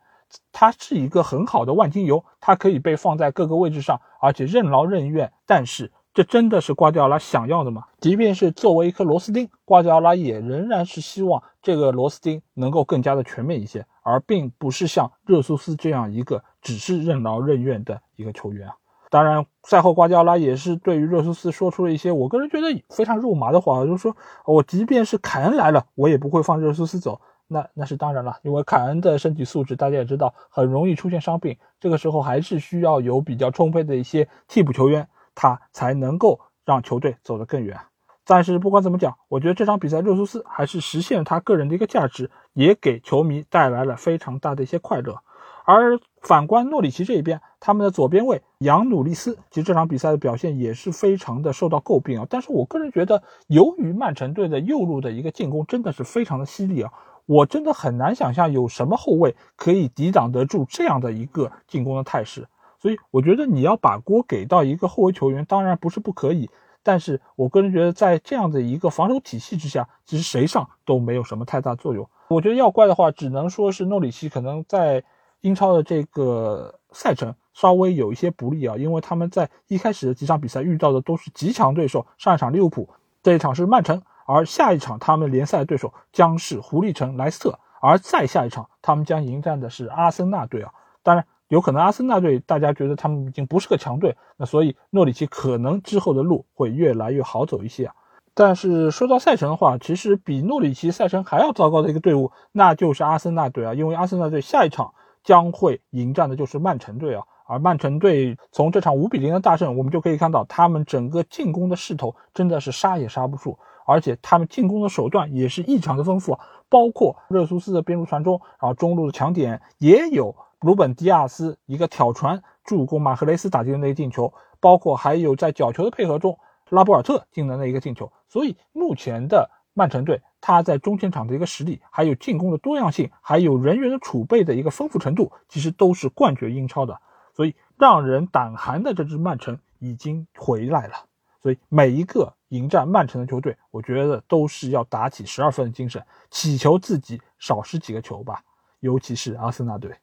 他是一个很好的万金油，他可以被放在各个位置上，而且任劳任怨。但是。这真的是瓜迪奥拉想要的吗？即便是作为一颗螺丝钉，瓜迪奥拉也仍然是希望这个螺丝钉能够更加的全面一些，而并不是像热苏斯这样一个只是任劳任怨的一个球员啊。当然，赛后瓜迪奥拉也是对于热苏斯说出了一些我个人觉得非常肉麻的话，就是说我即便是凯恩来了，我也不会放热苏斯走。那那是当然了，因为凯恩的身体素质大家也知道，很容易出现伤病，这个时候还是需要有比较充沛的一些替补球员。他才能够让球队走得更远。但是不管怎么讲，我觉得这场比赛热苏斯还是实现了他个人的一个价值，也给球迷带来了非常大的一些快乐。而反观诺里奇这一边，他们的左边卫扬努利斯，其实这场比赛的表现也是非常的受到诟病啊。但是我个人觉得，由于曼城队的右路的一个进攻真的是非常的犀利啊，我真的很难想象有什么后卫可以抵挡得住这样的一个进攻的态势。所以我觉得你要把锅给到一个后卫球员，当然不是不可以，但是我个人觉得在这样的一个防守体系之下，其实谁上都没有什么太大作用。我觉得要怪的话，只能说是诺里奇可能在英超的这个赛程稍微有一些不利啊，因为他们在一开始的几场比赛遇到的都是极强对手，上一场利物浦，这一场是曼城，而下一场他们联赛的对手将是狐狸城莱斯特，而再下一场他们将迎战的是阿森纳队啊，当然。有可能阿森纳队大家觉得他们已经不是个强队，那所以诺里奇可能之后的路会越来越好走一些啊。但是说到赛程的话，其实比诺里奇赛程还要糟糕的一个队伍，那就是阿森纳队啊，因为阿森纳队下一场将会迎战的就是曼城队啊，而曼城队从这场五比零的大胜，我们就可以看到他们整个进攻的势头真的是杀也杀不住，而且他们进攻的手段也是异常的丰富，包括热苏斯的边路传中，然后中路的抢点，也有鲁本迪亚斯一个挑传助攻马赫雷斯打进的那个进球，包括还有在角球的配合中拉波尔特进的那一个进球，所以目前的曼城队他在中前场的一个实力，还有进攻的多样性，还有人员的储备的一个丰富程度，其实都是冠绝英超的。所以让人胆寒的这支曼城已经回来了，所以每一个迎战曼城的球队，我觉得都是要打起十二分的精神，祈求自己少失几个球吧。尤其是阿森纳队。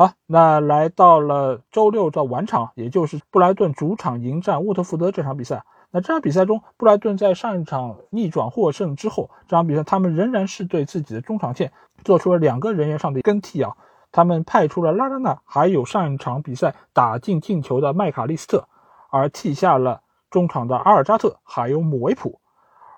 好，那来到了周六的晚场，也就是布莱顿主场迎战沃特福德这场比赛。那这场比赛中，布莱顿在上一场逆转获胜之后，这场比赛他们仍然是对自己的中场线做出了两个人员上的更替啊。他们派出了拉拉纳，还有上一场比赛打进进球的麦卡利斯特，而替下了中场的阿尔扎特，还有姆维普。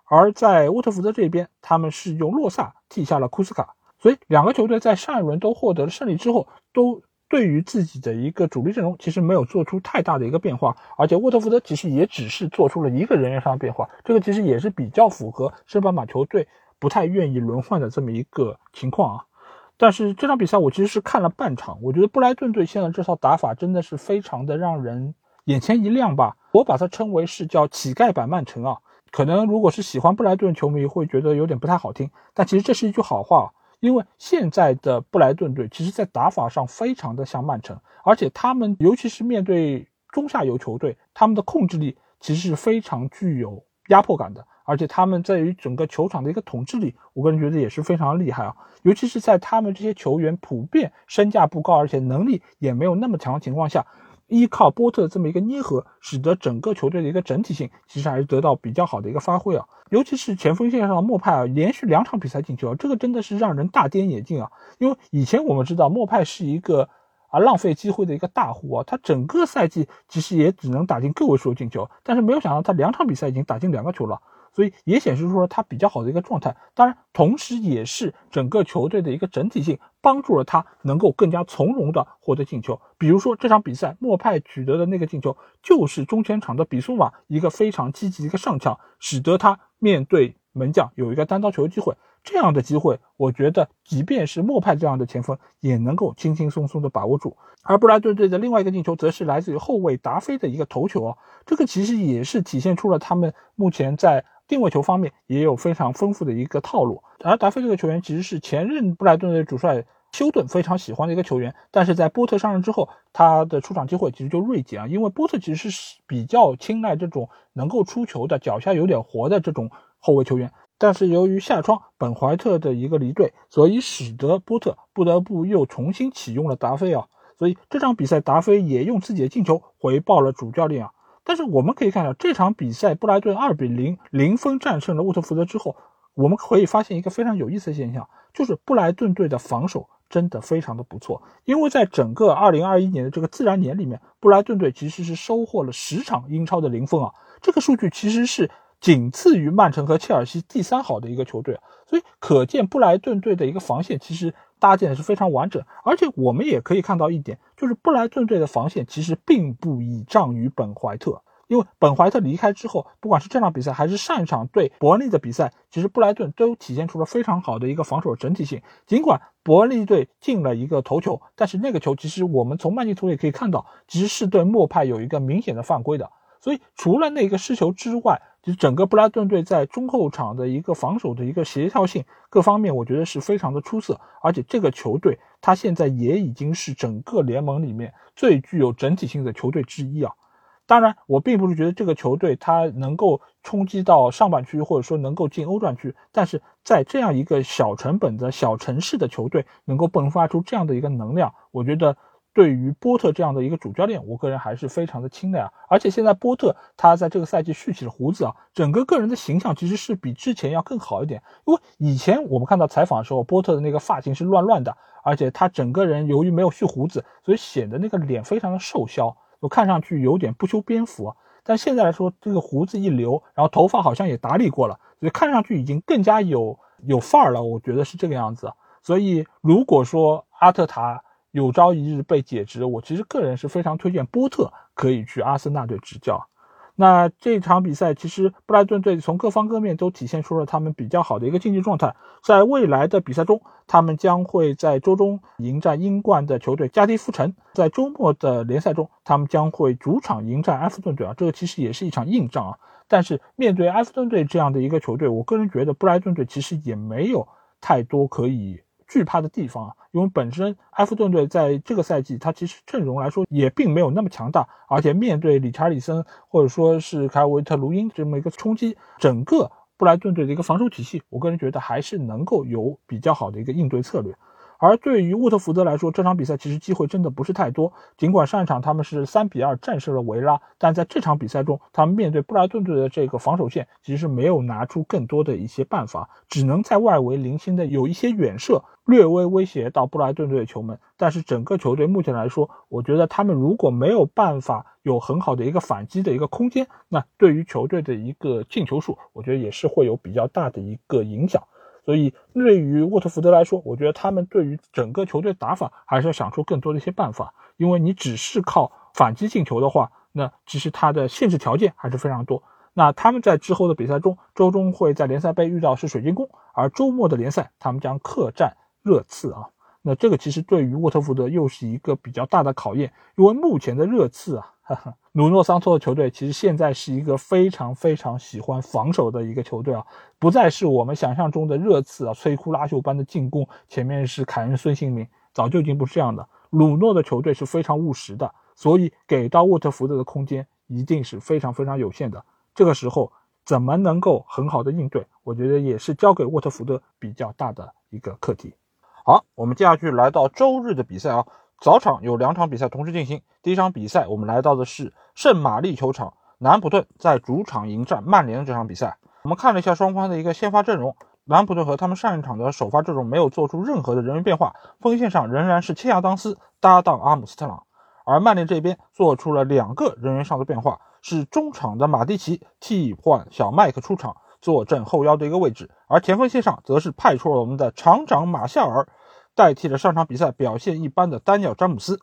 而在沃特福德这边，他们是用洛萨替下了库斯卡。所以两个球队在上一轮都获得了胜利之后，都对于自己的一个主力阵容其实没有做出太大的一个变化，而且沃特福德其实也只是做出了一个人员上的变化，这个其实也是比较符合圣巴马球队不太愿意轮换的这么一个情况啊。但是这场比赛我其实是看了半场，我觉得布莱顿队现在这套打法真的是非常的让人眼前一亮吧。我把它称为是叫乞丐版曼城啊。可能如果是喜欢布莱顿球迷会觉得有点不太好听，但其实这是一句好话，因为现在的布莱顿队其实在打法上非常的像曼城，而且他们尤其是面对中下游球队，他们的控制力其实是非常具有压迫感的。而且他们在于整个球场的一个统治力，我个人觉得也是非常厉害啊。尤其是在他们这些球员普遍身价不高，而且能力也没有那么强的情况下，依靠波特这么一个捏合，使得整个球队的一个整体性其实还是得到比较好的一个发挥啊。尤其是前锋线上的莫派啊，连续两场比赛进球，这个真的是让人大跌眼镜啊。因为以前我们知道莫派是一个啊浪费机会的一个大户啊，他整个赛季其实也只能打进个位数进球，但是没有想到他两场比赛已经打进两个球了。所以也显示出了他比较好的一个状态，当然，同时也是整个球队的一个整体性帮助了他能够更加从容的获得进球。比如说这场比赛莫派取得的那个进球，就是中前场的比苏马一个非常积极的一个上抢，使得他面对门将有一个单刀球机会。这样的机会，我觉得即便是莫派这样的前锋也能够轻轻松松的把握住。而布莱顿队的另外一个进球，则是来自于后卫达菲的一个头球啊，这个其实也是体现出了他们目前在。定位球方面也有非常丰富的一个套路，而达菲这个球员其实是前任布莱顿的主帅休顿非常喜欢的一个球员，但是在波特上任之后，他的出场机会其实就锐减啊，因为波特其实是比较青睐这种能够出球的、脚下有点活的这种后卫球员，但是由于下窗本怀特的一个离队，所以使得波特不得不又重新启用了达菲啊，所以这场比赛达菲也用自己的进球回报了主教练啊。但是我们可以看到，这场比赛布莱顿二比零零分战胜了沃特福德之后，我们可以发现一个非常有意思的现象，就是布莱顿队的防守真的非常的不错。因为在整个二零二一年的这个自然年里面，布莱顿队其实是收获了十场英超的零分啊，这个数据其实是仅次于曼城和切尔西第三好的一个球队，所以可见布莱顿队的一个防线其实。搭建的是非常完整，而且我们也可以看到一点，就是布莱顿队的防线其实并不倚仗于本怀特，因为本怀特离开之后，不管是这场比赛还是上一场对伯恩利的比赛，其实布莱顿都体现出了非常好的一个防守整体性。尽管伯恩利队进了一个头球，但是那个球其实我们从慢镜头也可以看到，其实是对莫派有一个明显的犯规的。所以除了那个失球之外，就是整个布拉顿队在中后场的一个防守的一个协调性各方面，我觉得是非常的出色。而且这个球队，他现在也已经是整个联盟里面最具有整体性的球队之一啊。当然，我并不是觉得这个球队他能够冲击到上半区，或者说能够进欧战区。但是在这样一个小成本的小城市的球队，能够迸发出这样的一个能量，我觉得。对于波特这样的一个主教练，我个人还是非常的青睐啊！而且现在波特他在这个赛季蓄起了胡子啊，整个个人的形象其实是比之前要更好一点。因为以前我们看到采访的时候，波特的那个发型是乱乱的，而且他整个人由于没有蓄胡子，所以显得那个脸非常的瘦削，我看上去有点不修边幅。但现在来说，这个胡子一留，然后头发好像也打理过了，所以看上去已经更加有有范儿了。我觉得是这个样子。所以如果说阿特塔，有朝一日被解职，我其实个人是非常推荐波特可以去阿森纳队执教。那这场比赛其实布莱顿队从各方各面都体现出了他们比较好的一个竞技状态。在未来的比赛中，他们将会在周中迎战英冠的球队加迪夫城，在周末的联赛中，他们将会主场迎战埃弗顿队啊，这个其实也是一场硬仗啊。但是面对埃弗顿队这样的一个球队，我个人觉得布莱顿队其实也没有太多可以。惧怕的地方啊，因为本身埃弗顿队在这个赛季，他其实阵容来说也并没有那么强大，而且面对理查里森或者说是凯尔维特卢因这么一个冲击，整个布莱顿队的一个防守体系，我个人觉得还是能够有比较好的一个应对策略。而对于沃特福德来说，这场比赛其实机会真的不是太多。尽管上一场他们是三比二战胜了维拉，但在这场比赛中，他们面对布莱顿队的这个防守线，其实没有拿出更多的一些办法，只能在外围零星的有一些远射，略微威胁到布莱顿队的球门。但是整个球队目前来说，我觉得他们如果没有办法有很好的一个反击的一个空间，那对于球队的一个进球数，我觉得也是会有比较大的一个影响。所以，对于沃特福德来说，我觉得他们对于整个球队打法还是要想出更多的一些办法。因为你只是靠反击进球的话，那其实它的限制条件还是非常多。那他们在之后的比赛中，周中会在联赛杯遇到是水晶宫，而周末的联赛他们将客战热刺啊。那这个其实对于沃特福德又是一个比较大的考验，因为目前的热刺啊。哈哈努诺桑托的球队其实现在是一个非常非常喜欢防守的一个球队啊，不再是我们想象中的热刺啊，摧枯拉朽般的进攻，前面是凯恩、孙兴民，早就已经不是这样的。鲁诺的球队是非常务实的，所以给到沃特福德的空间一定是非常非常有限的。这个时候怎么能够很好的应对，我觉得也是交给沃特福德比较大的一个课题。好，我们接下去来到周日的比赛啊。早场有两场比赛同时进行。第一场比赛，我们来到的是圣玛丽球场，南普顿在主场迎战曼联的这场比赛。我们看了一下双方的一个先发阵容，南普顿和他们上一场的首发阵容没有做出任何的人员变化，锋线上仍然是切亚当斯搭档阿姆斯特朗。而曼联这边做出了两个人员上的变化，是中场的马蒂奇替换小麦克出场，坐镇后腰的一个位置，而前锋线上则是派出了我们的厂长马夏尔。代替了上场比赛表现一般的丹尼尔·詹姆斯，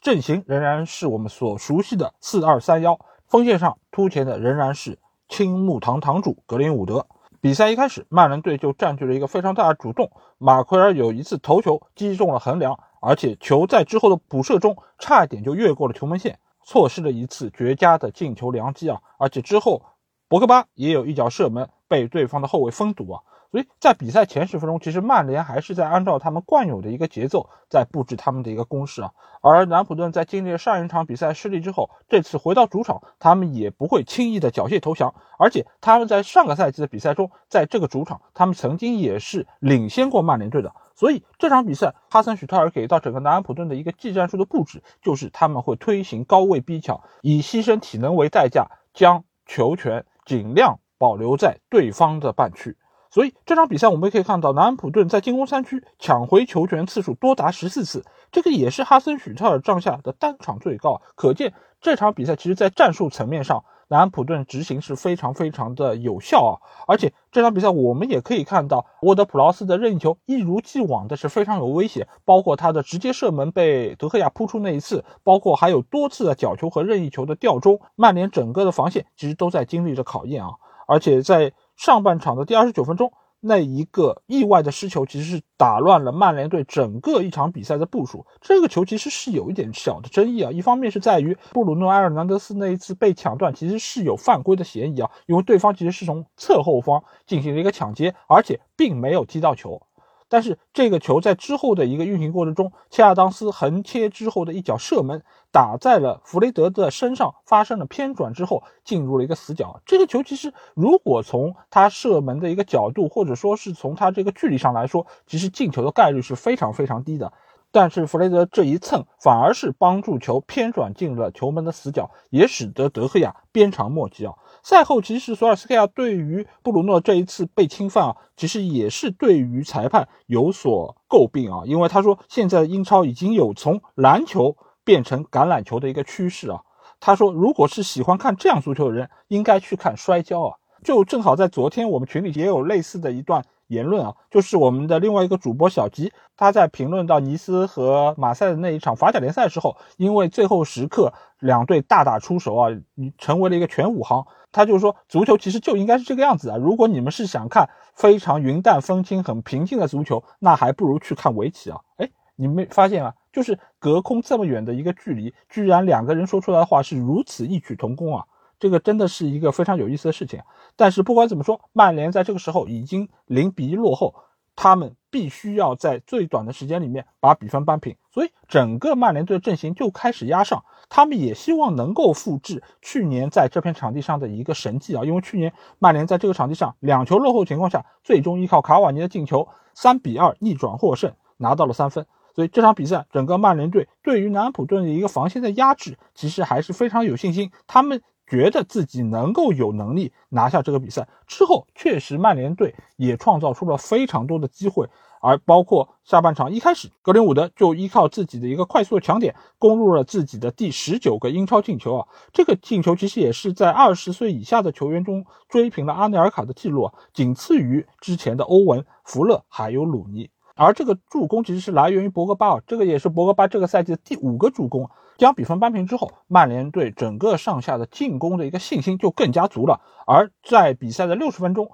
阵型仍然是我们所熟悉的四二三幺，锋线上突前的仍然是青木堂堂主格林伍德。比赛一开始，曼联队就占据了一个非常大的主动，马奎尔有一次头球击中了横梁，而且球在之后的补射中差一点就越过了球门线，错失了一次绝佳的进球良机啊！而且之后博格巴也有一脚射门被对方的后卫封堵啊！所以在比赛前十分钟，其实曼联还是在按照他们惯有的一个节奏在布置他们的一个攻势啊。而南普顿在经历了上一场比赛失利之后，这次回到主场，他们也不会轻易的缴械投降。而且他们在上个赛季的比赛中，在这个主场，他们曾经也是领先过曼联队的。所以这场比赛，哈森许特尔给到整个南安普顿的一个技战术的布置，就是他们会推行高位逼抢，以牺牲体能为代价，将球权尽量保留在对方的半区。所以这场比赛我们也可以看到，南安普顿在进攻三区抢回球权次数多达十四次，这个也是哈森许特尔帐下的单场最高。可见这场比赛其实在战术层面上，南安普顿执行是非常非常的有效啊！而且这场比赛我们也可以看到，沃德普劳斯的任意球一如既往的是非常有威胁，包括他的直接射门被德赫亚扑出那一次，包括还有多次的角球和任意球的吊中，曼联整个的防线其实都在经历着考验啊！而且在上半场的第二十九分钟，那一个意外的失球，其实是打乱了曼联队整个一场比赛的部署。这个球其实是有一点小的争议啊。一方面是在于布鲁诺埃尔南德斯那一次被抢断，其实是有犯规的嫌疑啊，因为对方其实是从侧后方进行了一个抢接，而且并没有踢到球。但是这个球在之后的一个运行过程中，切亚当斯横切之后的一脚射门打在了弗雷德的身上，发生了偏转之后进入了一个死角。这个球其实如果从他射门的一个角度，或者说是从他这个距离上来说，其实进球的概率是非常非常低的。但是弗雷德这一蹭，反而是帮助球偏转进了球门的死角，也使得德赫亚鞭长莫及啊。赛后，其实索尔斯克亚对于布鲁诺这一次被侵犯啊，其实也是对于裁判有所诟病啊，因为他说现在英超已经有从篮球变成橄榄球的一个趋势啊。他说，如果是喜欢看这样足球的人，应该去看摔跤啊。就正好在昨天，我们群里也有类似的一段言论啊，就是我们的另外一个主播小吉，他在评论到尼斯和马赛的那一场法甲联赛时候，因为最后时刻两队大打出手啊，你成为了一个全武行。他就说，足球其实就应该是这个样子啊！如果你们是想看非常云淡风轻、很平静的足球，那还不如去看围棋啊！哎，你没发现吗？就是隔空这么远的一个距离，居然两个人说出来的话是如此异曲同工啊！这个真的是一个非常有意思的事情。但是不管怎么说，曼联在这个时候已经零比一落后。他们必须要在最短的时间里面把比分扳平，所以整个曼联队的阵型就开始压上。他们也希望能够复制去年在这片场地上的一个神迹啊！因为去年曼联在这个场地上两球落后情况下，最终依靠卡瓦尼的进球，三比二逆转获胜，拿到了三分。所以这场比赛，整个曼联队对于南安普顿的一个防线的压制，其实还是非常有信心。他们。觉得自己能够有能力拿下这个比赛之后，确实曼联队也创造出了非常多的机会，而包括下半场一开始，格林伍德就依靠自己的一个快速的抢点，攻入了自己的第十九个英超进球啊！这个进球其实也是在二十岁以下的球员中追平了阿内尔卡的记录，仅次于之前的欧文、福勒还有鲁尼。而这个助攻其实是来源于博格巴，这个也是博格巴这个赛季的第五个助攻。将比分扳平之后，曼联队整个上下的进攻的一个信心就更加足了。而在比赛的六十分钟，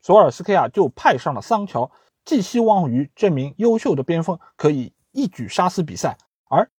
索尔斯克亚就派上了桑乔，寄希望于这名优秀的边锋可以一举杀死比赛。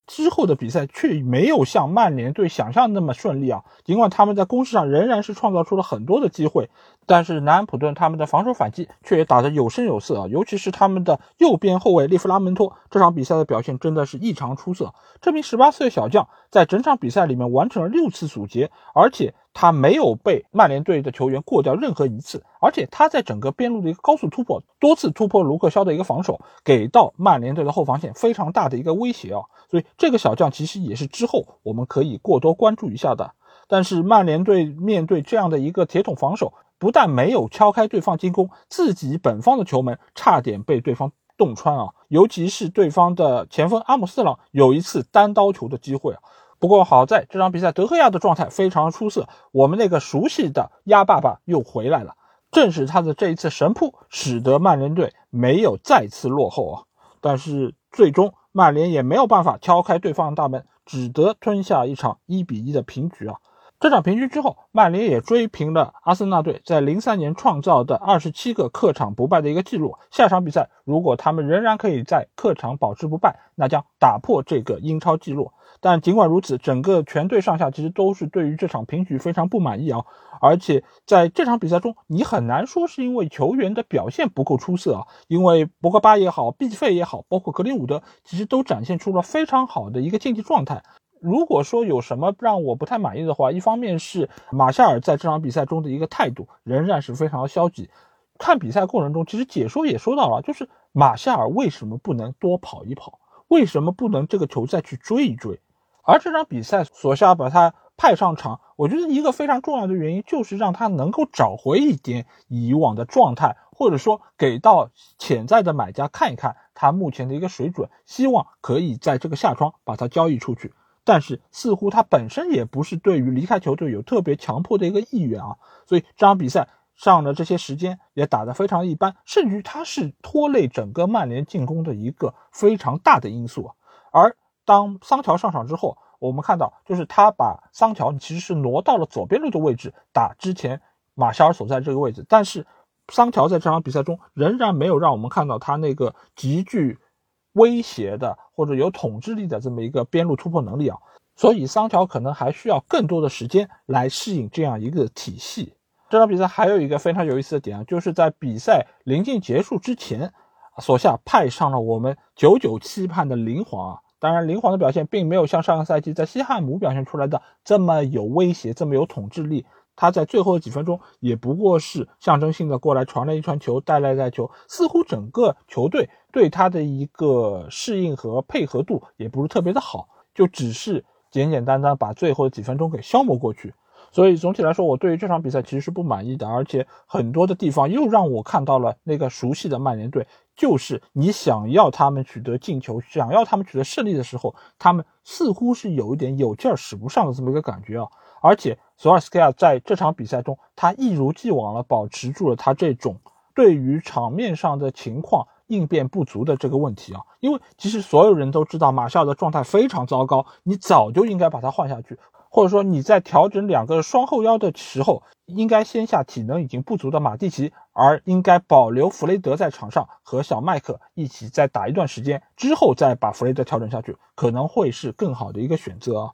之后的比赛却没有像曼联队想象那么顺利啊！尽管他们在攻势上仍然是创造出了很多的机会，但是南安普顿他们的防守反击却也打得有声有色啊！尤其是他们的右边后卫利弗拉门托，这场比赛的表现真的是异常出色。这名十八岁小将在整场比赛里面完成了六次阻截，而且。他没有被曼联队的球员过掉任何一次，而且他在整个边路的一个高速突破，多次突破卢克肖的一个防守，给到曼联队的后防线非常大的一个威胁啊！所以这个小将其实也是之后我们可以过多关注一下的。但是曼联队面对这样的一个铁桶防守，不但没有敲开对方进攻，自己本方的球门差点被对方洞穿啊！尤其是对方的前锋阿姆斯特朗有一次单刀球的机会啊！不过好在这场比赛，德赫亚的状态非常出色，我们那个熟悉的鸭爸爸又回来了。正是他的这一次神扑，使得曼联队没有再次落后啊。但是最终曼联也没有办法敲开对方的大门，只得吞下一场一比一的平局啊。这场平局之后，曼联也追平了阿森纳队在零三年创造的二十七个客场不败的一个记录。下场比赛，如果他们仍然可以在客场保持不败，那将打破这个英超纪录。但尽管如此，整个全队上下其实都是对于这场平局非常不满意啊。而且在这场比赛中，你很难说是因为球员的表现不够出色啊，因为博格巴也好，毕费也好，包括格林伍德，其实都展现出了非常好的一个竞技状态。如果说有什么让我不太满意的话，一方面是马夏尔在这场比赛中的一个态度仍然是非常的消极。看比赛过程中，其实解说也说到了，就是马夏尔为什么不能多跑一跑，为什么不能这个球再去追一追？而这场比赛，索夏把他派上场，我觉得一个非常重要的原因就是让他能够找回一点以往的状态，或者说给到潜在的买家看一看他目前的一个水准，希望可以在这个夏窗把他交易出去。但是似乎他本身也不是对于离开球队有特别强迫的一个意愿啊，所以这场比赛上的这些时间也打得非常一般，甚至于他是拖累整个曼联进攻的一个非常大的因素啊。而当桑乔上场之后，我们看到就是他把桑乔其实是挪到了左边路的位置打之前马夏尔所在这个位置，但是桑乔在这场比赛中仍然没有让我们看到他那个极具。威胁的或者有统治力的这么一个边路突破能力啊，所以桑乔可能还需要更多的时间来适应这样一个体系。这场比赛还有一个非常有意思的点啊，就是在比赛临近结束之前，索夏派上了我们久久期盼的林皇啊。当然，林皇的表现并没有像上个赛季在西汉姆表现出来的这么有威胁，这么有统治力。他在最后的几分钟也不过是象征性的过来传了一传球，带来带球，似乎整个球队对他的一个适应和配合度也不是特别的好，就只是简简单单把最后的几分钟给消磨过去。所以总体来说，我对于这场比赛其实是不满意的，而且很多的地方又让我看到了那个熟悉的曼联队，就是你想要他们取得进球，想要他们取得胜利的时候，他们似乎是有一点有劲儿使不上的这么一个感觉啊，而且。索尔斯克亚在这场比赛中，他一如既往的保持住了他这种对于场面上的情况应变不足的这个问题啊，因为其实所有人都知道马夏尔的状态非常糟糕，你早就应该把他换下去，或者说你在调整两个双后腰的时候，应该先下体能已经不足的马蒂奇，而应该保留弗雷德在场上和小麦克一起再打一段时间之后再把弗雷德调整下去，可能会是更好的一个选择啊。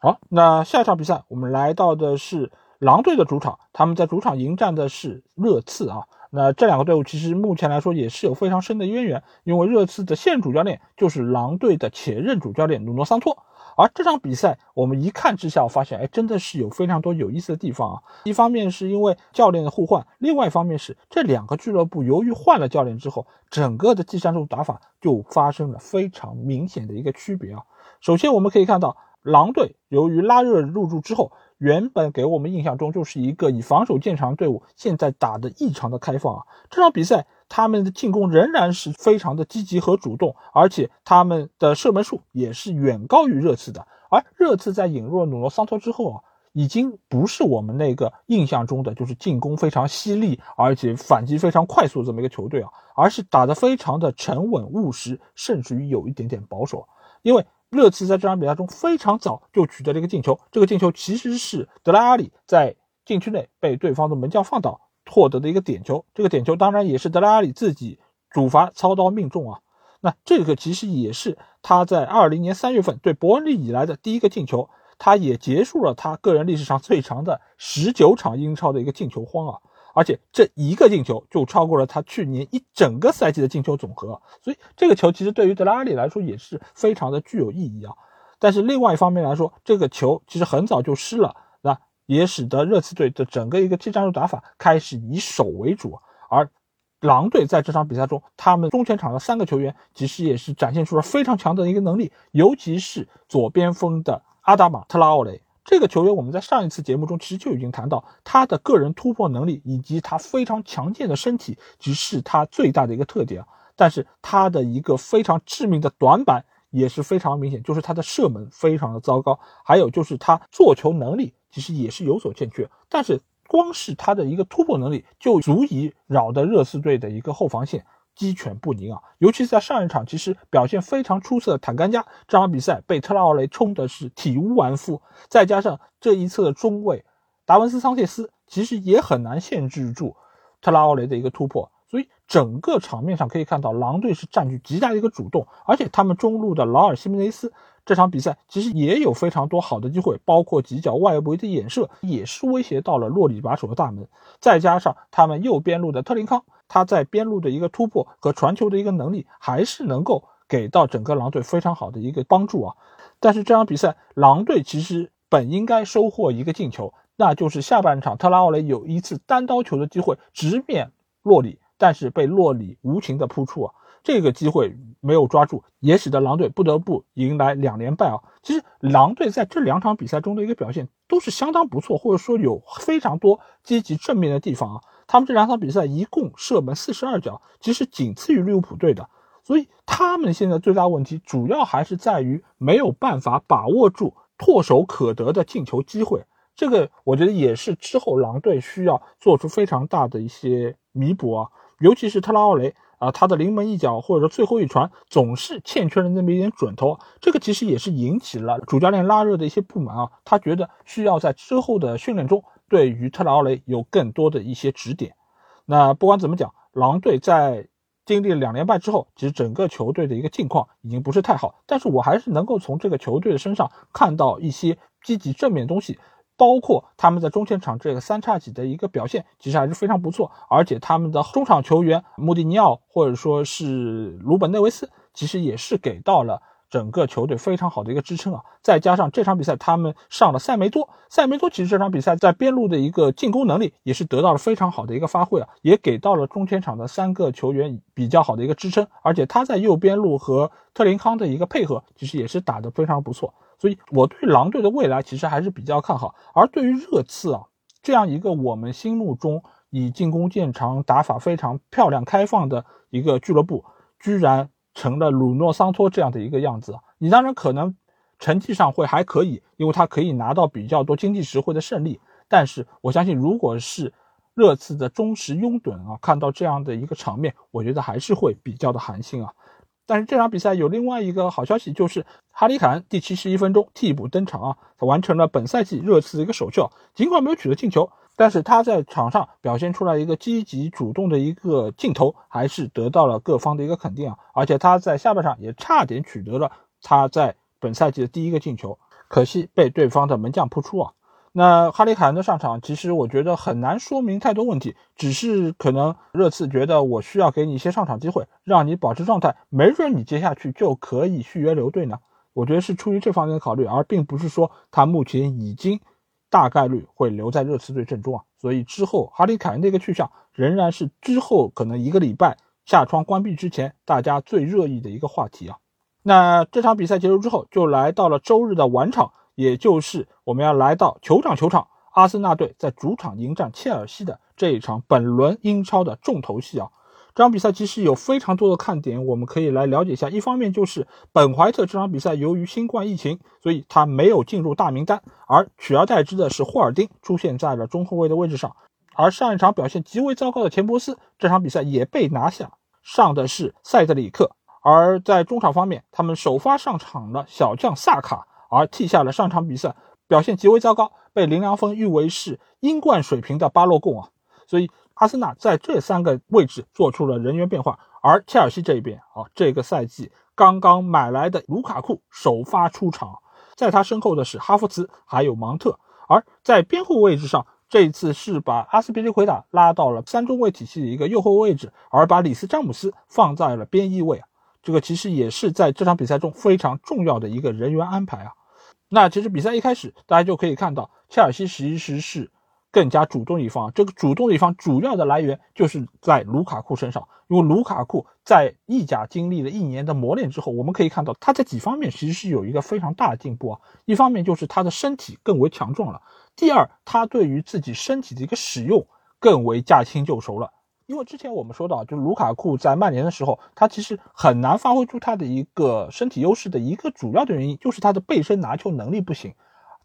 好，那下一场比赛我们来到的是狼队的主场，他们在主场迎战的是热刺啊。那这两个队伍其实目前来说也是有非常深的渊源，因为热刺的现主教练就是狼队的前任主教练努诺桑托。而这场比赛我们一看之下，发现，哎，真的是有非常多有意思的地方啊。一方面是因为教练的互换，另外一方面是这两个俱乐部由于换了教练之后，整个的技战术打法就发生了非常明显的一个区别啊。首先我们可以看到。狼队由于拉热入驻之后，原本给我们印象中就是一个以防守见长的队伍，现在打得异常的开放啊！这场比赛他们的进攻仍然是非常的积极和主动，而且他们的射门数也是远高于热刺的。而热刺在引入了努诺桑托之后啊，已经不是我们那个印象中的就是进攻非常犀利，而且反击非常快速这么一个球队啊，而是打得非常的沉稳务实，甚至于有一点点保守，因为。热刺在这场比赛中非常早就取得了一个进球，这个进球其实是德拉阿里在禁区内被对方的门将放倒获得的一个点球。这个点球当然也是德拉里自己主罚操刀命中啊。那这个其实也是他在二零年三月份对伯恩利以来的第一个进球，他也结束了他个人历史上最长的十九场英超的一个进球荒啊。而且这一个进球就超过了他去年一整个赛季的进球总和，所以这个球其实对于德拉里来说也是非常的具有意义啊。但是另外一方面来说，这个球其实很早就失了，也使得热刺队的整个一个技战术打法开始以守为主。而狼队在这场比赛中，他们中前场的三个球员其实也是展现出了非常强的一个能力，尤其是左边锋的阿达马特拉奥雷。这个球员，我们在上一次节目中其实就已经谈到，他的个人突破能力以及他非常强健的身体，只是他最大的一个特点。但是他的一个非常致命的短板也是非常明显，就是他的射门非常的糟糕，还有就是他做球能力其实也是有所欠缺。但是光是他的一个突破能力，就足以扰得热刺队的一个后防线。鸡犬不宁啊！尤其是在上一场，其实表现非常出色的坦甘加，这场比赛被特拉奥雷冲的是体无完肤。再加上这一侧的中卫达文斯桑切斯，其实也很难限制住特拉奥雷的一个突破。所以整个场面上可以看到，狼队是占据极大的一个主动，而且他们中路的劳尔·西梅内斯这场比赛其实也有非常多好的机会，包括几脚外围的掩射，也是威胁到了洛里把守的大门。再加上他们右边路的特林康。他在边路的一个突破和传球的一个能力，还是能够给到整个狼队非常好的一个帮助啊。但是这场比赛，狼队其实本应该收获一个进球，那就是下半场特拉奥雷有一次单刀球的机会，直面洛里，但是被洛里无情的扑出啊。这个机会没有抓住，也使得狼队不得不迎来两连败啊。其实狼队在这两场比赛中的一个表现都是相当不错，或者说有非常多积极正面的地方啊。他们这两场比赛一共射门四十二脚，其实仅次于利物浦队的。所以他们现在最大问题主要还是在于没有办法把握住唾手可得的进球机会。这个我觉得也是之后狼队需要做出非常大的一些弥补啊，尤其是特拉奥雷啊，他的临门一脚或者说最后一传总是欠缺了那么一点准头。这个其实也是引起了主教练拉热的一些不满啊，他觉得需要在之后的训练中。对于特拉奥雷有更多的一些指点。那不管怎么讲，狼队在经历了两连败之后，其实整个球队的一个境况已经不是太好。但是我还是能够从这个球队的身上看到一些积极正面的东西，包括他们在中前场这个三叉戟的一个表现，其实还是非常不错。而且他们的中场球员穆蒂尼奥或者说是鲁本内维斯，其实也是给到了。整个球队非常好的一个支撑啊，再加上这场比赛他们上了塞梅多，塞梅多其实这场比赛在边路的一个进攻能力也是得到了非常好的一个发挥啊，也给到了中前场的三个球员比较好的一个支撑，而且他在右边路和特林康的一个配合，其实也是打得非常不错，所以我对狼队的未来其实还是比较看好。而对于热刺啊这样一个我们心目中以进攻见长、打法非常漂亮、开放的一个俱乐部，居然。成了鲁诺桑托这样的一个样子，你当然可能成绩上会还可以，因为他可以拿到比较多经济实惠的胜利。但是我相信，如果是热刺的忠实拥趸啊，看到这样的一个场面，我觉得还是会比较的寒心啊。但是这场比赛有另外一个好消息，就是哈里凯恩第七十一分钟替补登场啊，他完成了本赛季热刺的一个首秀。尽管没有取得进球，但是他在场上表现出来一个积极主动的一个镜头，还是得到了各方的一个肯定啊。而且他在下半场也差点取得了他在本赛季的第一个进球，可惜被对方的门将扑出啊。那哈里凯恩的上场，其实我觉得很难说明太多问题，只是可能热刺觉得我需要给你一些上场机会，让你保持状态，没准你接下去就可以续约留队呢。我觉得是出于这方面的考虑，而并不是说他目前已经大概率会留在热刺队阵中啊。所以之后哈里凯恩的一个去向，仍然是之后可能一个礼拜下窗关闭之前，大家最热议的一个话题啊。那这场比赛结束之后，就来到了周日的晚场。也就是我们要来到酋长球场，阿森纳队在主场迎战切尔西的这一场本轮英超的重头戏啊！这场比赛其实有非常多的看点，我们可以来了解一下。一方面就是本怀特这场比赛由于新冠疫情，所以他没有进入大名单，而取而代之的是霍尔丁出现在了中后卫的位置上。而上一场表现极为糟糕的钱伯斯，这场比赛也被拿下，上的是塞德里克。而在中场方面，他们首发上场了小将萨卡。而替下了上场比赛表现极为糟糕，被林良锋誉为是英冠水平的巴洛贡啊，所以阿森纳在这三个位置做出了人员变化。而切尔西这边啊，这个赛季刚刚买来的卢卡库首发出场，在他身后的是哈弗茨还有芒特。而在边后位置上，这一次是把阿斯皮利奎塔拉到了三中卫体系的一个右后位置，而把里斯詹姆斯放在了边翼位啊，这个其实也是在这场比赛中非常重要的一个人员安排啊。那其实比赛一开始，大家就可以看到，切尔西其实是更加主动一方。这个主动一方主要的来源就是在卢卡库身上，因为卢卡库在意甲经历了一年的磨练之后，我们可以看到他在几方面其实是有一个非常大的进步啊。一方面就是他的身体更为强壮了，第二，他对于自己身体的一个使用更为驾轻就熟了。因为之前我们说到，就是卢卡库在曼联的时候，他其实很难发挥出他的一个身体优势的一个主要的原因，就是他的背身拿球能力不行。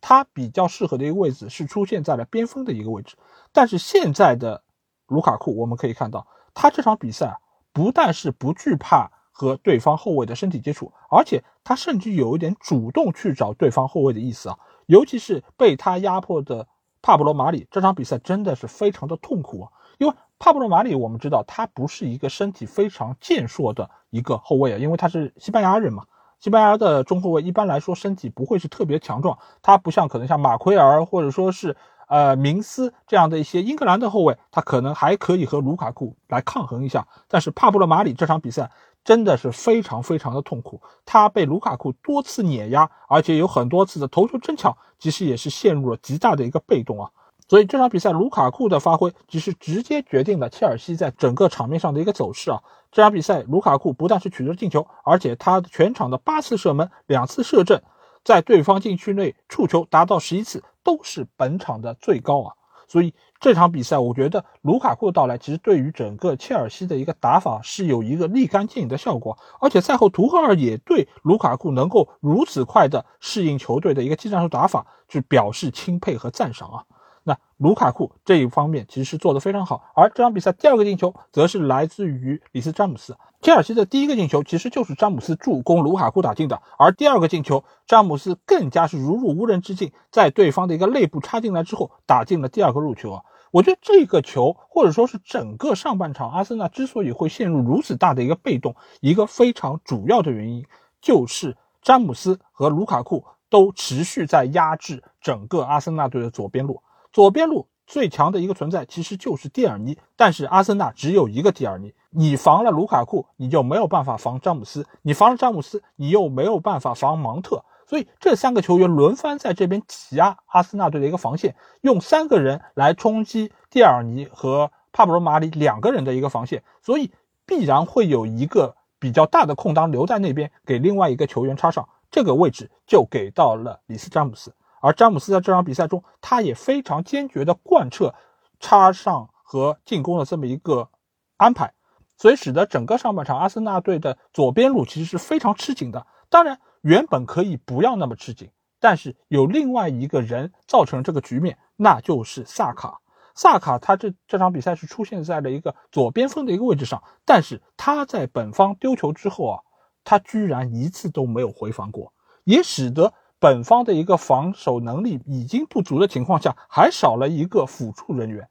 他比较适合的一个位置是出现在了边锋的一个位置。但是现在的卢卡库，我们可以看到，他这场比赛不但是不惧怕和对方后卫的身体接触，而且他甚至有一点主动去找对方后卫的意思啊。尤其是被他压迫的帕布罗马里，这场比赛真的是非常的痛苦啊，因为。帕布罗马里，我们知道他不是一个身体非常健硕的一个后卫啊，因为他是西班牙人嘛。西班牙的中后卫一般来说身体不会是特别强壮，他不像可能像马奎尔或者说是呃明斯这样的一些英格兰的后卫，他可能还可以和卢卡库来抗衡一下。但是帕布罗马里这场比赛真的是非常非常的痛苦，他被卢卡库多次碾压，而且有很多次的头球争抢，其实也是陷入了极大的一个被动啊。所以这场比赛，卢卡库的发挥只是直接决定了切尔西在整个场面上的一个走势啊！这场比赛，卢卡库不但是取得了进球，而且他全场的八次射门、两次射正，在对方禁区内触球达到十一次，都是本场的最高啊！所以这场比赛，我觉得卢卡库的到来，其实对于整个切尔西的一个打法是有一个立竿见影的效果。而且赛后，图赫尔也对卢卡库能够如此快的适应球队的一个技战术打法，去表示钦佩和赞赏啊！那卢卡库这一方面其实是做得非常好，而这场比赛第二个进球则是来自于里斯詹姆斯。切尔西的第一个进球其实就是詹姆斯助攻卢卡库打进的，而第二个进球詹姆斯更加是如入无人之境，在对方的一个内部插进来之后打进了第二个入球啊！我觉得这个球或者说是整个上半场阿森纳之所以会陷入如此大的一个被动，一个非常主要的原因就是詹姆斯和卢卡库都持续在压制整个阿森纳队的左边路。左边路最强的一个存在其实就是蒂尔尼，但是阿森纳只有一个蒂尔尼，你防了卢卡库，你就没有办法防詹姆斯；你防了詹姆斯，你又没有办法防芒特。所以这三个球员轮番在这边挤压阿森纳队的一个防线，用三个人来冲击蒂尔尼和帕布罗马里两个人的一个防线，所以必然会有一个比较大的空当留在那边，给另外一个球员插上，这个位置就给到了里斯詹姆斯。而詹姆斯在这场比赛中，他也非常坚决地贯彻插上和进攻的这么一个安排，所以使得整个上半场阿森纳队的左边路其实是非常吃紧的。当然，原本可以不要那么吃紧，但是有另外一个人造成了这个局面，那就是萨卡。萨卡他这这场比赛是出现在了一个左边锋的一个位置上，但是他在本方丢球之后啊，他居然一次都没有回防过，也使得本方的一个防守能力已经不足的情况下，还少了一个辅助人员，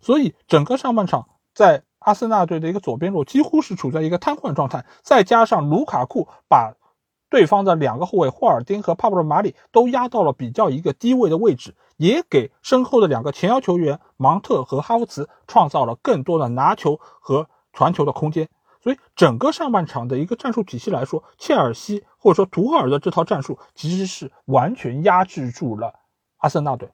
所以整个上半场在阿森纳队的一个左边路几乎是处在一个瘫痪状态，再加上卢卡库把。对方的两个后卫霍尔丁和帕布罗马里都压到了比较一个低位的位置，也给身后的两个前腰球员芒特和哈弗茨创造了更多的拿球和传球的空间。所以整个上半场的一个战术体系来说，切尔西或者说图赫尔的这套战术其实是完全压制住了阿森纳队。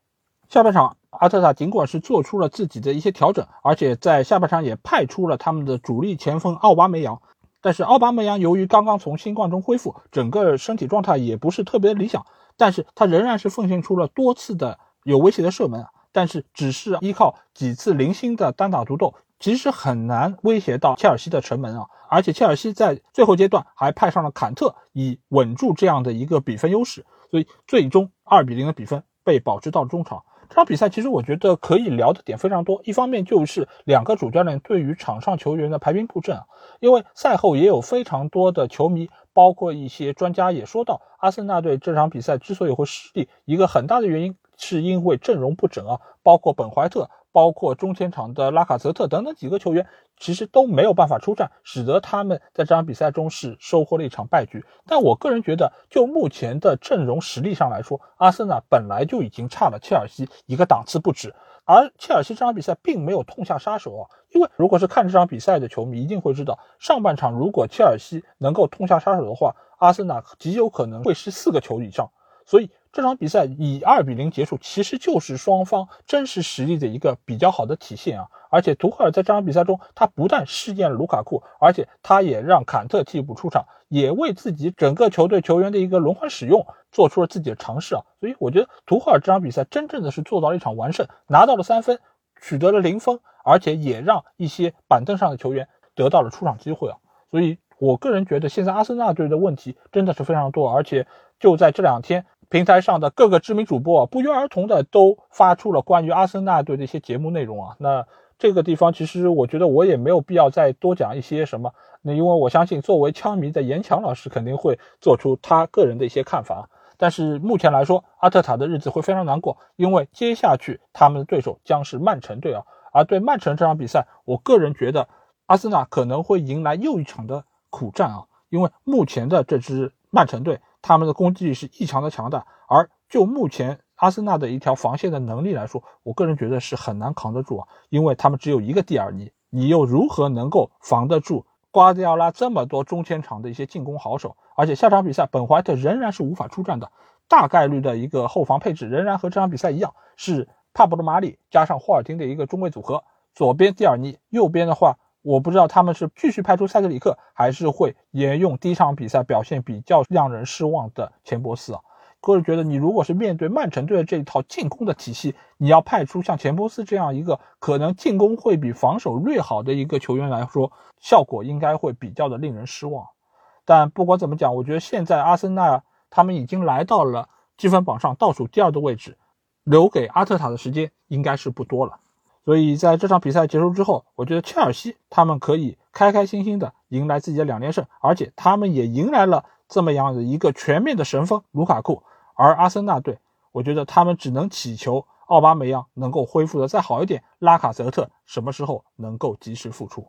下半场，阿特塔尽管是做出了自己的一些调整，而且在下半场也派出了他们的主力前锋奥巴梅扬。但是奥巴梅扬由于刚刚从新冠中恢复，整个身体状态也不是特别理想，但是他仍然是奉献出了多次的有威胁的射门。但是只是依靠几次零星的单打独斗，其实很难威胁到切尔西的城门啊。而且切尔西在最后阶段还派上了坎特，以稳住这样的一个比分优势，所以最终二比零的比分被保持到中场。这场比赛其实我觉得可以聊的点非常多，一方面就是两个主教练对于场上球员的排兵布阵啊，因为赛后也有非常多的球迷，包括一些专家也说到，阿森纳队这场比赛之所以会失利，一个很大的原因是因为阵容不整啊，包括本怀特。包括中前场的拉卡泽特等等几个球员，其实都没有办法出战，使得他们在这场比赛中是收获了一场败局。但我个人觉得，就目前的阵容实力上来说，阿森纳本来就已经差了切尔西一个档次不止。而切尔西这场比赛并没有痛下杀手啊，因为如果是看这场比赛的球迷一定会知道，上半场如果切尔西能够痛下杀手的话，阿森纳极有可能会是四个球以上。所以。这场比赛以二比零结束，其实就是双方真实实力的一个比较好的体现啊！而且图赫尔在这场比赛中，他不但试验了卢卡库，而且他也让坎特替补出场，也为自己整个球队球员的一个轮换使用做出了自己的尝试啊！所以我觉得图赫尔这场比赛真正的是做到了一场完胜，拿到了三分，取得了零分，而且也让一些板凳上的球员得到了出场机会啊！所以我个人觉得，现在阿森纳队的问题真的是非常多，而且就在这两天。平台上的各个知名主播啊不约而同的都发出了关于阿森纳队的一些节目内容啊。那这个地方其实我觉得我也没有必要再多讲一些什么。那因为我相信作为枪迷的严强老师肯定会做出他个人的一些看法。但是目前来说，阿特塔的日子会非常难过，因为接下去他们的对手将是曼城队啊。而对曼城这场比赛，我个人觉得阿森纳可能会迎来又一场的苦战啊。因为目前的这支曼城队。他们的攻击力是异常的强大，而就目前阿森纳的一条防线的能力来说，我个人觉得是很难扛得住啊，因为他们只有一个蒂尔尼，你又如何能够防得住瓜迪奥拉这么多中前场的一些进攻好手？而且下场比赛本怀特仍然是无法出战的，大概率的一个后防配置仍然和这场比赛一样，是帕布罗马里加上霍尔丁的一个中卫组合，左边蒂尔尼，右边的话。我不知道他们是继续派出塞德里克，还是会沿用第一场比赛表现比较让人失望的钱伯斯啊？个人觉得，你如果是面对曼城队的这一套进攻的体系，你要派出像钱伯斯这样一个可能进攻会比防守略好的一个球员来说，效果应该会比较的令人失望。但不管怎么讲，我觉得现在阿森纳他们已经来到了积分榜上倒数第二的位置，留给阿特塔的时间应该是不多了。所以在这场比赛结束之后，我觉得切尔西他们可以开开心心的迎来自己的两连胜，而且他们也迎来了这么样的一个全面的神锋卢卡库。而阿森纳队，我觉得他们只能祈求奥巴梅扬能够恢复的再好一点，拉卡泽特什么时候能够及时复出。